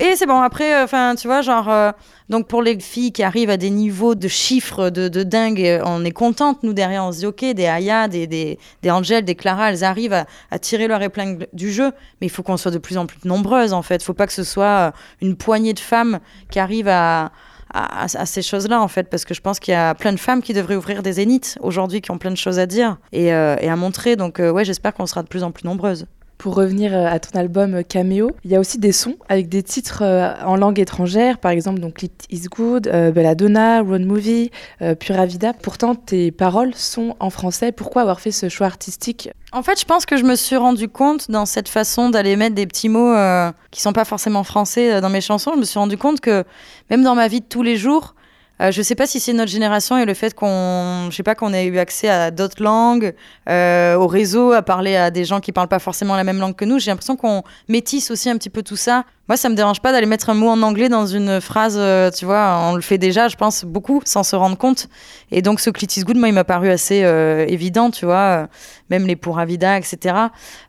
Et c'est bon, après, euh, enfin, tu vois, genre. euh, donc pour les filles qui arrivent à des niveaux de chiffres de, de dingue, euh, on est contente, nous, derrière, on se dit, ok, des Aya, des, des, des Angèle, des Clara, elles arrivent à, tirer leur épingle du jeu, mais il faut qu'on soit de plus en plus nombreuses, en fait. Il faut pas que ce soit une poignée de femmes qui arrivent à, à, ces choses-là, en fait, parce que je pense qu'il y a plein de femmes qui devraient ouvrir des zéniths aujourd'hui, qui ont plein de choses à dire et, et à montrer. Donc, euh, ouais, j'espère qu'on sera de plus en plus nombreuses. Pour revenir euh, à ton album euh, Cameo, il y a aussi des sons avec des titres euh, en langue étrangère, par exemple donc It Is Good, euh, Belladonna, Road Movie, euh, Pura Vida. Pourtant, tes paroles sont en français. Pourquoi avoir fait ce choix artistique? En fait, je pense que je me suis rendu compte dans cette façon d'aller mettre des petits mots euh, qui sont pas forcément français dans mes chansons. Je me suis rendu compte que même dans ma vie de tous les jours, euh, je sais pas si c'est notre génération et le fait qu'on, je sais pas, qu'on ait eu accès à d'autres langues, euh, au réseau, à parler à des gens qui parlent pas forcément la même langue que nous. J'ai l'impression qu'on métisse aussi un petit peu tout ça. Moi, ça me dérange pas d'aller mettre un mot en anglais dans une phrase, euh, tu vois, on le fait déjà, je pense, beaucoup, sans se rendre compte. Et donc, ce Clit is Good, moi, il m'a paru assez euh, évident, tu vois, euh, même les pour Avida, etc.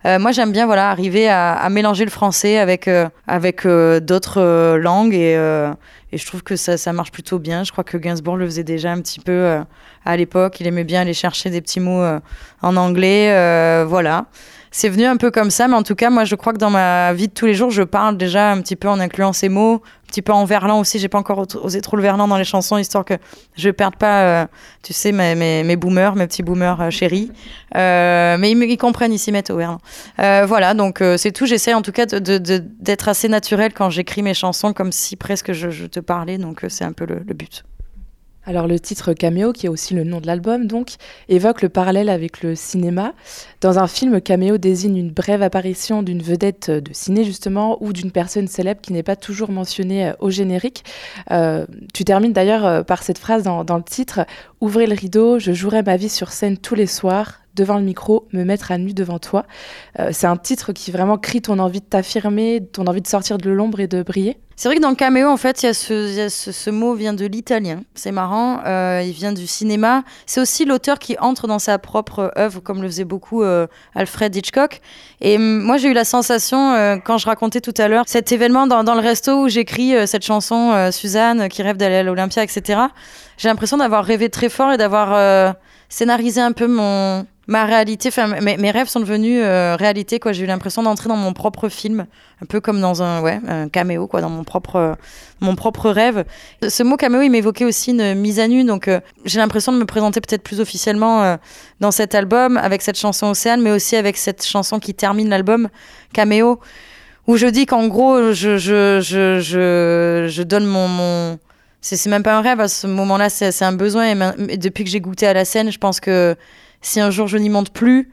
Moi, j'aime bien, voilà, arriver à, mélanger le français avec, avec d'autres langues et, et je trouve que ça, ça marche plutôt bien. Je crois que Gainsbourg le faisait déjà un petit peu à l'époque. Il aimait bien aller chercher des petits mots en anglais, voilà. C'est venu un peu comme ça, mais en tout cas, moi, je crois que dans ma vie de tous les jours, je parle déjà un petit peu en incluant ces mots, un petit peu en verlan aussi. J'ai pas encore osé trop le verlan dans les chansons, histoire que je perde pas, euh, tu sais, mes, mes, mes boomers, mes petits boomers euh, chéris. Euh, mais ils, comprennent, ils s'y mettent au verlan. Euh, voilà, donc c'est tout. J'essaie en tout cas d'être assez naturel quand j'écris mes chansons, comme si presque je, te parlais, donc c'est un peu le but. Alors le titre Cameo, qui est aussi le nom de l'album, donc, évoque le parallèle avec le cinéma. Dans un film, Cameo désigne une brève apparition d'une vedette de ciné, justement, ou d'une personne célèbre qui n'est pas toujours mentionnée euh, au générique. Euh, tu termines d'ailleurs euh, par cette phrase dans, dans le titre « Ouvrez le rideau, je jouerai ma vie sur scène tous les soirs, devant le micro, me mettre à nu devant toi Euh, C'est un titre qui vraiment crie ton envie de t'affirmer, ton envie de sortir de l'ombre et de briller. C'est vrai que dans le caméo, en fait, ce, mot vient de l'italien. C'est marrant. euh, il vient du cinéma. C'est aussi l'auteur qui entre dans sa propre œuvre, comme le faisait beaucoup euh, Alfred Hitchcock. Et hum, moi, j'ai eu la sensation, quand je racontais tout à l'heure cet événement dans, le resto où j'écris cette chanson, Suzanne, qui rêve d'aller à l'Olympia, etc. J'ai l'impression d'avoir rêvé très fort et d'avoir scénarisé un peu mon ma réalité. Enfin, mes, rêves sont devenus euh, réalité. Quoi, j'ai eu l'impression d'entrer dans mon propre film, un peu comme dans un ouais un caméo, quoi, dans mon propre mon propre rêve. Ce mot caméo, il m'évoquait aussi une mise à nu. Donc, euh, j'ai l'impression de me présenter peut-être plus officiellement euh, dans cet album avec cette chanson Océane, mais aussi avec cette chanson qui termine l'album Caméo, où je dis qu'en gros, je je je je, je donne mon, mon c'est même pas un rêve à ce moment-là, c'est un besoin. Et, depuis que j'ai goûté à la scène, je pense que si un jour je n'y monte plus,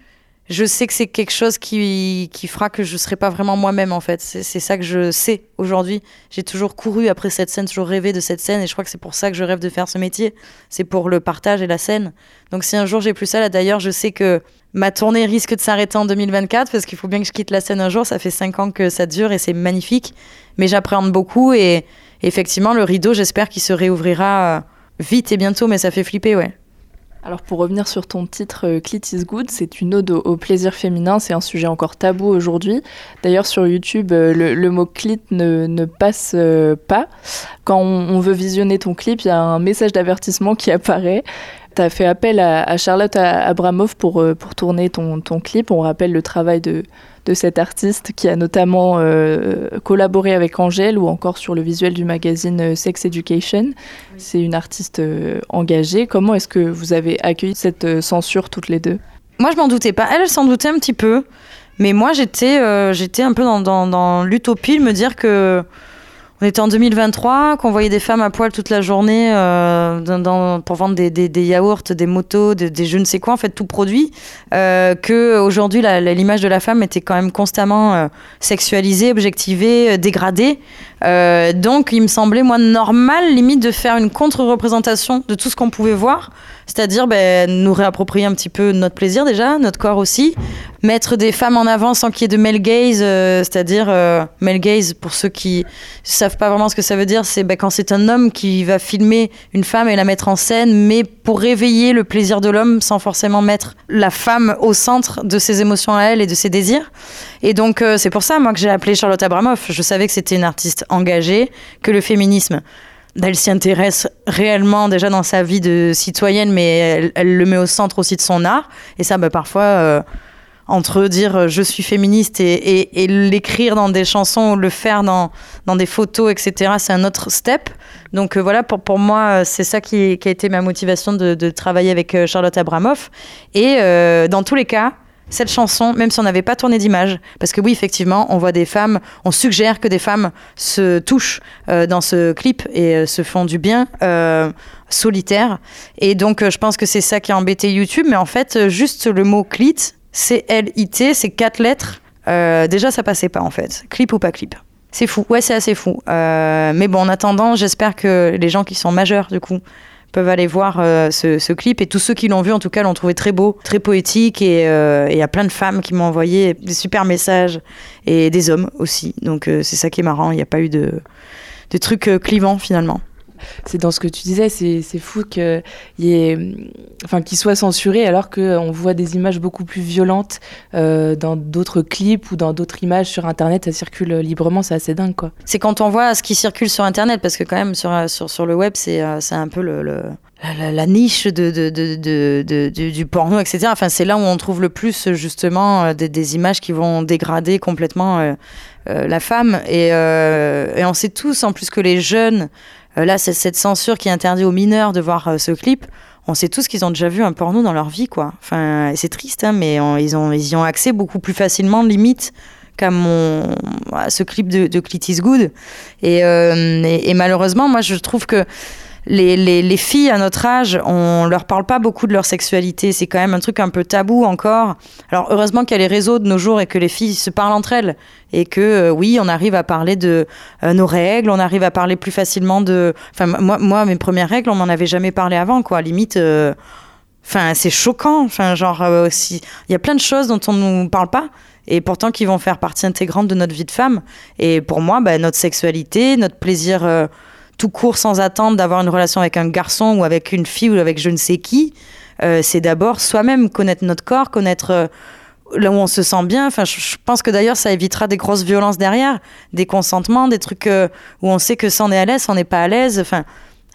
je sais que c'est quelque chose qui, qui fera que je serai pas vraiment moi-même en fait. C'est c'est ça que je sais aujourd'hui. J'ai toujours couru après cette scène, toujours rêvé de cette scène et je crois que c'est pour ça que je rêve de faire ce métier. C'est pour le partage et la scène. Donc si un jour j'ai plus ça, là d'ailleurs, je sais que ma tournée risque de s'arrêter en 2024 parce qu'il faut bien que je quitte la scène un jour. Ça fait cinq ans que ça dure et c'est magnifique. Mais j'appréhende beaucoup et effectivement, le rideau, j'espère qu'il se réouvrira euh, vite et bientôt, mais ça fait flipper, ouais. Alors pour revenir sur ton titre euh, Clit is Good, c'est une ode au, plaisir féminin, c'est un sujet encore tabou aujourd'hui. D'ailleurs sur YouTube, euh, le, mot clit ne, passe pas. Quand on, veut visionner ton clip, il y a un message d'avertissement qui apparaît. Tu as fait appel à, Charlotte Abramoff pour, pour tourner ton clip. On rappelle le travail de, de cet artiste qui a notamment euh, collaboré avec Angèle ou encore sur le visuel du magazine euh, Sex Education. C'est une artiste euh, engagée. Comment est-ce que vous avez accueilli cette censure toutes les deux? Moi, je m'en doutais pas. Elle, s'en doutait un petit peu. Mais moi, j'étais j'étais un peu dans, dans, dans l'utopie de me dire que on était en 2023, qu'on voyait des femmes à poil toute la journée euh, pour vendre des, yaourts, des motos, des, je ne sais quoi, en fait, tout produit. Euh, que l'image de la femme était quand même constamment euh, sexualisée, objectivée, euh, dégradée. Donc, il me semblait, moi, normal, limite, de faire une contre-représentation de tout ce qu'on pouvait voir. C'est-à-dire ben, nous réapproprier un petit peu notre plaisir déjà, notre corps aussi, mettre des femmes en avant sans qu'il y ait de male gaze, euh, c'est-à-dire euh, male gaze pour ceux qui savent pas vraiment ce que ça veut dire, c'est bah, quand c'est un homme qui va filmer une femme et la mettre en scène, mais pour réveiller le plaisir de l'homme sans forcément mettre la femme au centre de ses émotions à elle et de ses désirs. Et donc euh, c'est pour ça moi que j'ai appelé Charlotte Abramoff. Je savais que c'était une artiste engagée, que le féminisme elle s'y intéresse réellement déjà dans sa vie de citoyenne, mais elle, elle le met au centre aussi de son art. Et ça, bah, parfois, euh, entre dire euh, je suis féministe et, l'écrire dans des chansons le faire dans, dans des photos, etc., c'est un autre step. Donc euh, voilà, pour, pour moi, euh, c'est ça qui, a été ma motivation de, travailler avec Charlotte Abramoff. Et dans tous les cas, cette chanson, même si on n'avait pas tourné d'image, parce que oui, effectivement, on voit des femmes, on suggère que des femmes se touchent dans ce clip et se font du bien solitaire. Et donc, je pense que c'est ça qui a embêté YouTube. Mais en fait, juste le mot clit, C-L-I-T, c'est quatre lettres. Euh, déjà, ça passait pas en fait. Clip ou pas clip. C'est fou. Ouais, c'est assez fou. Euh, mais bon, en attendant, j'espère que les gens qui sont majeurs, du coup, peuvent aller voir euh, ce, clip. Et tous ceux qui l'ont vu, en tout cas, l'ont trouvé très beau, très poétique. Et il y a plein de femmes qui m'ont envoyé des super messages. Et des hommes aussi. Donc, c'est ça qui est marrant. Il n'y a pas eu de, de trucs clivants, finalement. C'est dans ce que tu disais, c'est fou qu'il enfin, qu'il soit censuré alors qu'on voit des images beaucoup plus violentes euh, dans d'autres clips ou dans d'autres images sur Internet. Ça circule librement, c'est assez dingue, quoi. C'est quand on voit ce qui circule sur Internet, parce que quand même sur, sur, sur le web, c'est euh, un peu le, la, niche de, de, de, du, porno, etc. Enfin, c'est là où on trouve le plus justement euh, des, des images qui vont dégrader complètement euh, euh, la femme. Et, euh, on sait tous, en plus que les jeunes, euh, là, c'est cette censure qui interdit aux mineurs de voir euh, ce clip. On sait tous qu'ils ont déjà vu un porno dans leur vie, quoi. Enfin, c'est triste, hein, mais ils, ont, ils y ont accès beaucoup plus facilement, limite, qu'à mon, à ce clip de, de Clit is Good. Et, euh, et malheureusement, moi, je trouve que les, les, les filles à notre âge, on leur parle pas beaucoup de leur sexualité. C'est quand même un truc un peu tabou encore. Alors heureusement qu'il y a les réseaux de nos jours et que les filles se parlent entre elles et que euh, oui, on arrive à parler de euh, nos règles, on arrive à parler plus facilement de. Enfin moi, mes premières règles, on m'en avait jamais parlé avant, quoi. Limite. euh, Enfin, c'est choquant. Enfin, genre, il y a plein de choses dont on ne nous parle pas et pourtant qui vont faire partie intégrante de notre vie de femme. Et pour moi, bah, notre sexualité, notre plaisir tout court sans attendre d'avoir une relation avec un garçon ou avec une fille ou avec je ne sais qui, euh, c'est d'abord soi-même connaître notre corps, connaître euh, là où on se sent bien. Enfin, je, pense que d'ailleurs, ça évitera des grosses violences derrière, des consentements, des trucs euh, où on sait que ça on est à l'aise, on n'est pas à l'aise. Enfin,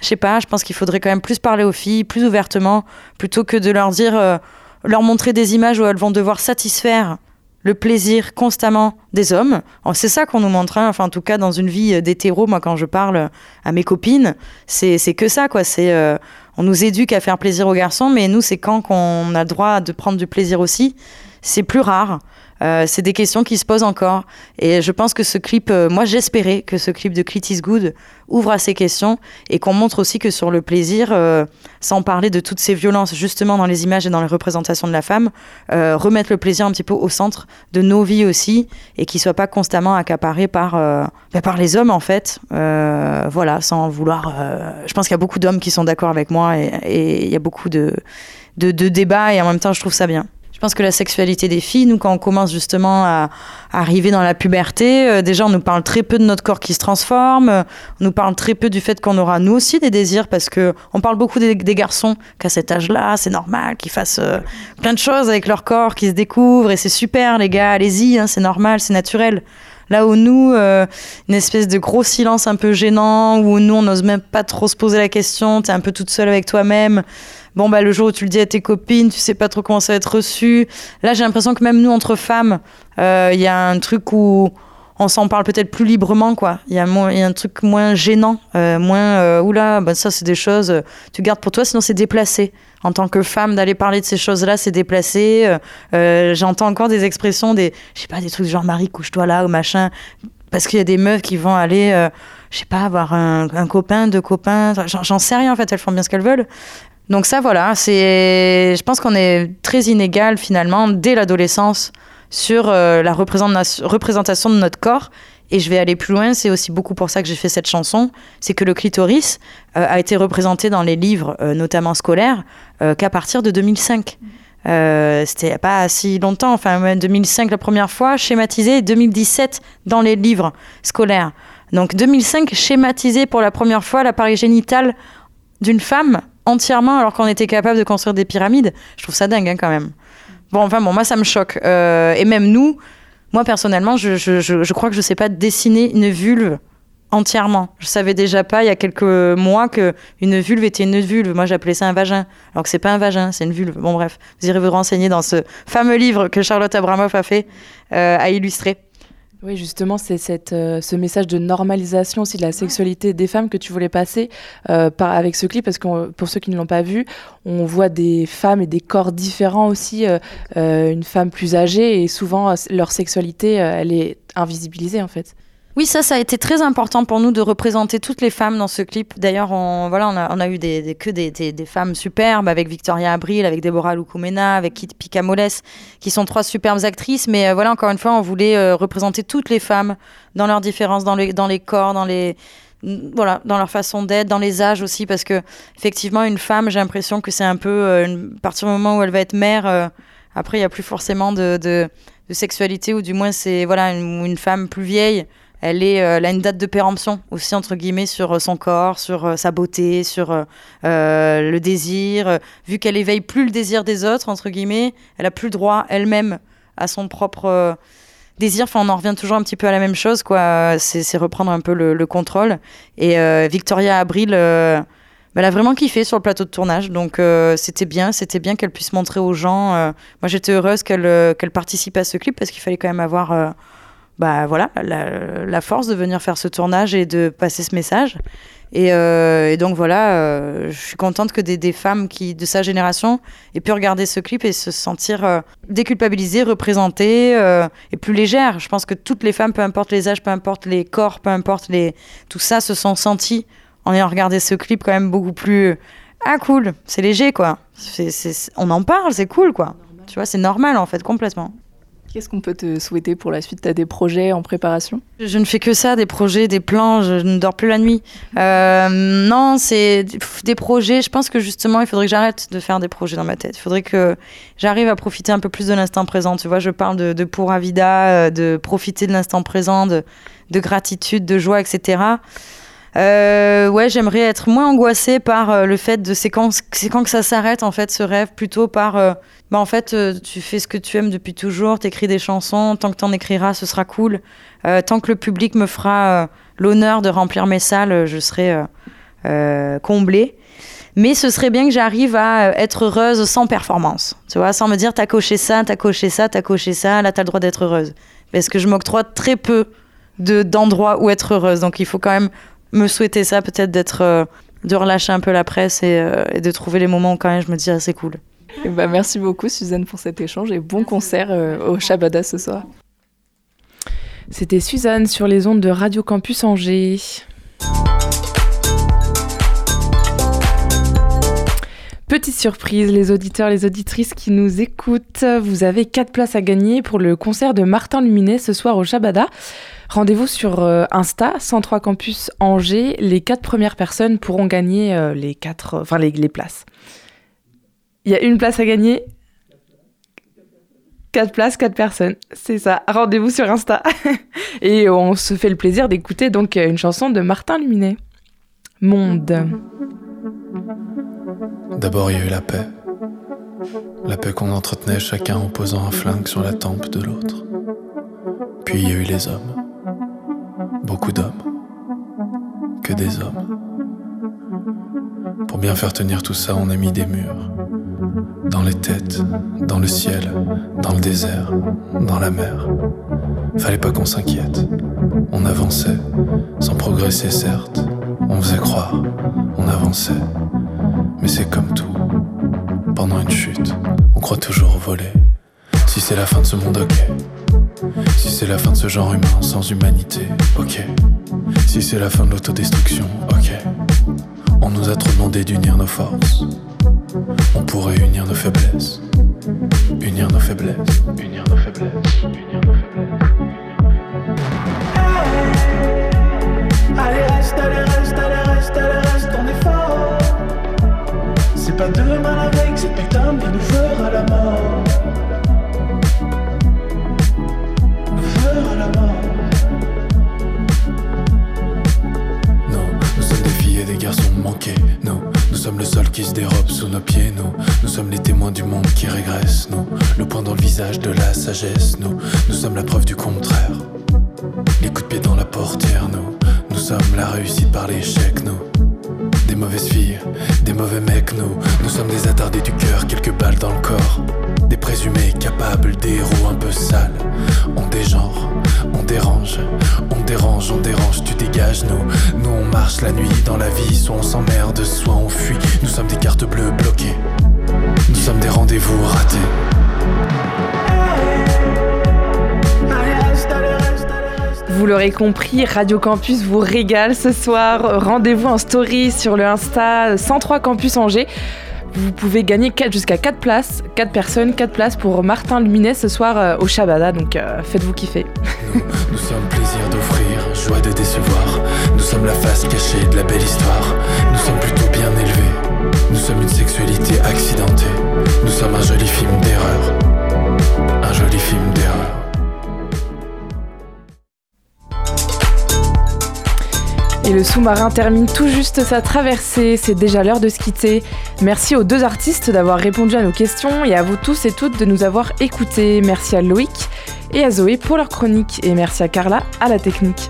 je sais pas, je pense qu'il faudrait quand même plus parler aux filles, plus ouvertement, plutôt que de leur dire, leur montrer des images où elles vont devoir satisfaire le plaisir constamment des hommes. C'est ça qu'on nous montre, hein. enfin en tout cas dans une vie euh, d'hétéro, moi quand je parle à mes copines, c'est que ça quoi. C'est euh, on nous éduque à faire plaisir aux garçons, mais nous c'est quand qu'on a droit de prendre du plaisir aussi. C'est plus rare. Euh, c'est des questions qui se posent encore. Et je pense que ce clip, euh, moi j'espérais que ce clip de Clit is Good ouvre à ces questions et qu'on montre aussi que sur le plaisir, euh, sans parler de toutes ces violences justement dans les images et dans les représentations de la femme, euh, remettre le plaisir un petit peu au centre de nos vies aussi et qu'il soit pas constamment accaparé par, euh, bah, par les hommes en fait. Euh, voilà, sans vouloir. je pense qu'il y a beaucoup d'hommes qui sont d'accord avec moi et et il y a beaucoup de, de, de débats et en même temps je trouve ça bien. Je pense que la sexualité des filles, nous, quand on commence justement à, arriver dans la puberté, euh, déjà, on nous parle très peu de notre corps qui se transforme, euh, on nous parle très peu du fait qu'on aura nous aussi des désirs, parce que on parle beaucoup des, garçons qu'à cet âge-là, c'est normal qu'ils fassent euh, plein de choses avec leur corps, qu'ils se découvrent, et c'est super, les gars, allez-y, hein, c'est normal, c'est naturel. Là où nous, une espèce de gros silence un peu gênant, où nous, on n'ose même pas trop se poser la question, t'es un peu toute seule avec toi-même. Bon, bah, le jour où tu le dis à tes copines, tu sais pas trop comment ça va être reçu. Là, j'ai l'impression que même nous, entre femmes, euh, il y a un truc où on s'en parle peut-être plus librement, quoi. Il y, a un truc moins gênant, euh, moins, euh, oula, bah, ça, c'est des choses, euh, tu gardes pour toi, sinon c'est déplacé. En tant que femme, d'aller parler de ces choses-là, c'est déplacé. Euh, euh, J'entends encore des expressions, des, je sais pas, des trucs genre Marie, couche-toi là, ou machin. Parce qu'il y a des meufs qui vont aller, euh, je sais pas, avoir un, copain, deux copains, j'en sais rien en fait, elles font bien ce qu'elles veulent. Donc ça, voilà, c'est, je pense qu'on est très inégal finalement dès l'adolescence sur euh, la représenta- représentation de notre corps. Et je vais aller plus loin, c'est aussi beaucoup pour ça que j'ai fait cette chanson, c'est que le clitoris euh, a été représenté dans les livres, euh, notamment scolaires, qu'à partir de 2005. Euh, C'était pas si longtemps, enfin 2005 la première fois, schématisé, et 2017 dans les livres scolaires. Donc 2005 schématisé pour la première fois l'appareil génital d'une femme entièrement alors qu'on était capable de construire des pyramides. Je trouve ça dingue hein, quand même. Bon, enfin bon, moi ça me choque. Euh, et même nous, moi personnellement, je, crois que je sais pas dessiner une vulve entièrement. Je savais déjà pas il y a quelques mois que une vulve était une vulve. Moi j'appelais ça un vagin, alors que c'est pas un vagin, c'est une vulve. Bon bref, vous irez vous renseigner dans ce fameux livre que Charlotte Abramoff a fait euh, à illustrer. Oui, justement, c'est cette, euh, ce message de normalisation aussi de la sexualité des femmes que tu voulais passer euh, par, avec ce clip, parce que pour ceux qui ne l'ont pas vu, on voit des femmes et des corps différents aussi, euh, une femme plus âgée, et souvent leur sexualité, elle est invisibilisée en fait. Oui, ça, ça a été très important pour nous de représenter toutes les femmes dans ce clip. D'ailleurs, on, voilà, on, a, eu des, que des, femmes superbes avec Victoria Abril, avec Deborah Lukumena, avec Kit Picamoles, qui sont trois superbes actrices. Mais euh, voilà, encore une fois, on voulait euh, représenter toutes les femmes dans leurs différences, dans les, corps, dans les voilà, dans leur façon d'être, dans les âges aussi, parce que effectivement, une femme, j'ai l'impression que c'est un peu, euh, à partir du moment où elle va être mère, après, il n'y a plus forcément de, sexualité, ou du moins, c'est voilà, une femme plus vieille, elle, est, euh, a une date de péremption aussi, entre guillemets, sur euh, son corps, sur euh, sa beauté, sur le désir. Vu qu'elle éveille plus le désir des autres, entre guillemets, elle a plus droit elle-même à son propre désir. Enfin, on en revient toujours un petit peu à la même chose, quoi. C'est reprendre un peu le, le contrôle. Et Victoria Abril, bah, elle a vraiment kiffé sur le plateau de tournage. Donc, c'était bien, c'était bien qu'elle puisse montrer aux gens. moi, j'étais heureuse qu'elle participe à ce clip parce qu'il fallait quand même avoir. Bah voilà, la, force de venir faire ce tournage et de passer ce message. Et, euh, donc voilà, euh, je suis contente que des, femmes qui de sa génération aient pu regarder ce clip et se sentir euh, déculpabilisées, représentées et plus légères. Je pense que toutes les femmes, peu importe les âges, peu importe les corps, peu importe les tout ça, se sont senties en ayant regardé ce clip quand même beaucoup plus ah cool, c'est léger quoi. On en parle, c'est cool quoi. Tu vois, c'est normal en fait complètement. Qu'est-ce qu'on peut te souhaiter pour la suite? T'as des projets en préparation? Je ne fais que ça, des projets, des plans, je ne dors plus la nuit. Euh, non, c'est des projets. Je pense que justement, il faudrait que j'arrête de faire des projets dans ma tête. Il faudrait que j'arrive à profiter un peu plus de l'instant présent. Tu vois, je parle de, de Pura Vida, euh, de profiter de l'instant présent, de, de gratitude, de joie, etc. Euh, ouais, j'aimerais être moins angoissée par le fait de c'est quand, que ça s'arrête en fait ce rêve, plutôt par bah en fait euh, tu fais ce que tu aimes depuis toujours, t'écris des chansons, tant que t'en écriras ce sera cool, Euh, tant que le public me fera euh, l'honneur de remplir mes salles, je serai comblée. Mais ce serait bien que j'arrive à être heureuse sans performance, tu vois, sans me dire t'as coché ça, t'as coché ça, t'as coché ça, là t'as le droit d'être heureuse. Parce que je m'octroie très peu de d'endroits où être heureuse, donc il faut quand même me souhaiter ça, peut-être d'être, de relâcher un peu la presse et, et de trouver les moments où quand même je me dis ah, c'est cool. Eh ben, merci beaucoup Suzanne pour cet échange et bon concert euh, au Shabada ce soir. C'était Suzanne sur les ondes de Radio Campus Angers. Petite surprise, les auditeurs, les auditrices qui nous écoutent, vous avez 4 places à gagner pour le concert de Martin Luminet ce soir au Shabada. Rendez-vous sur euh, Insta, 103 Campus Angers. Les 4 premières personnes pourront gagner euh, les, quatre, enfin, les, les places. Il y a une place à gagner 4 places, 4 personnes. C'est ça. Rendez-vous sur Insta. Et on se fait le plaisir d'écouter donc une chanson de Martin Luminet. Monde. D'abord, il y a eu la paix. La paix qu'on entretenait chacun en posant un flingue sur la tempe de l'autre. Puis il y a eu les hommes. Beaucoup d'hommes. Que des hommes. Pour bien faire tenir tout ça, on a mis des murs. Dans les têtes, dans le ciel, dans le désert, dans la mer. Fallait pas qu'on s'inquiète. On avançait, sans progresser certes. On faisait croire, on avançait. Mais c'est comme tout. Pendant une chute, on croit toujours voler. Si c'est la fin de ce monde, ok. Si c'est la fin de ce genre humain sans humanité, ok. Si c'est la fin de l'autodestruction, ok. On nous a trop demandé d'unir nos forces. On pourrait unir nos faiblesses. Unir nos faiblesses. Unir nos faiblesses. Unir nos Allez reste, allez reste, allez reste, allez reste, on est fort C'est pas de sommes le sol qui se dérobe sous nos pieds, nous. Nous sommes les témoins du monde qui régresse, nous. Le point dans le visage de la sagesse, nous. Nous sommes la preuve du contraire. Les coups de pied dans la portière, nous. Nous sommes la réussite par l'échec, nous. Des mauvaises filles, des mauvais mecs, nous. Nous sommes des attardés du cœur, quelques balles dans le corps. Des présumés capables, des héros un peu sales. On dégenre, on dérange, on dérange, on dérange, tu dégages, nous. Nous on marche la nuit dans la vie, soit on s'emmerde, soit on fuit. Nous sommes des cartes bleues bloquées. Nous sommes des rendez-vous ratés. Vous l'aurez compris, Radio Campus vous régale ce soir. Rendez-vous en story sur le Insta 103 Campus Angers. Vous pouvez gagner jusqu'à 4 places, 4 personnes, 4 places pour Martin Luminet ce soir euh, au Shabada, donc euh, faites-vous kiffer. Nous sommes plaisir d'offrir, joie de décevoir. Nous sommes la face cachée de la belle histoire. Nous sommes plutôt bien élevés. Nous sommes une sexualité accidentée. Nous sommes un joli film d'erreur. Un joli film d'erreur. Et le sous-marin termine tout juste sa traversée, c'est déjà l'heure de se quitter. Merci aux deux artistes d'avoir répondu à nos questions et à vous tous et toutes de nous avoir écoutés. Merci à Loïc et à Zoé pour leur chronique et merci à Carla à la technique.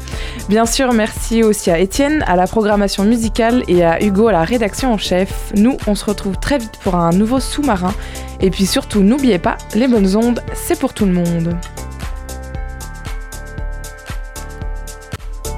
Bien sûr, merci aussi à Étienne à la programmation musicale et à Hugo à la rédaction en chef. Nous, on se retrouve très vite pour un nouveau sous-marin. Et puis surtout, n'oubliez pas, les bonnes ondes, c'est pour tout le monde.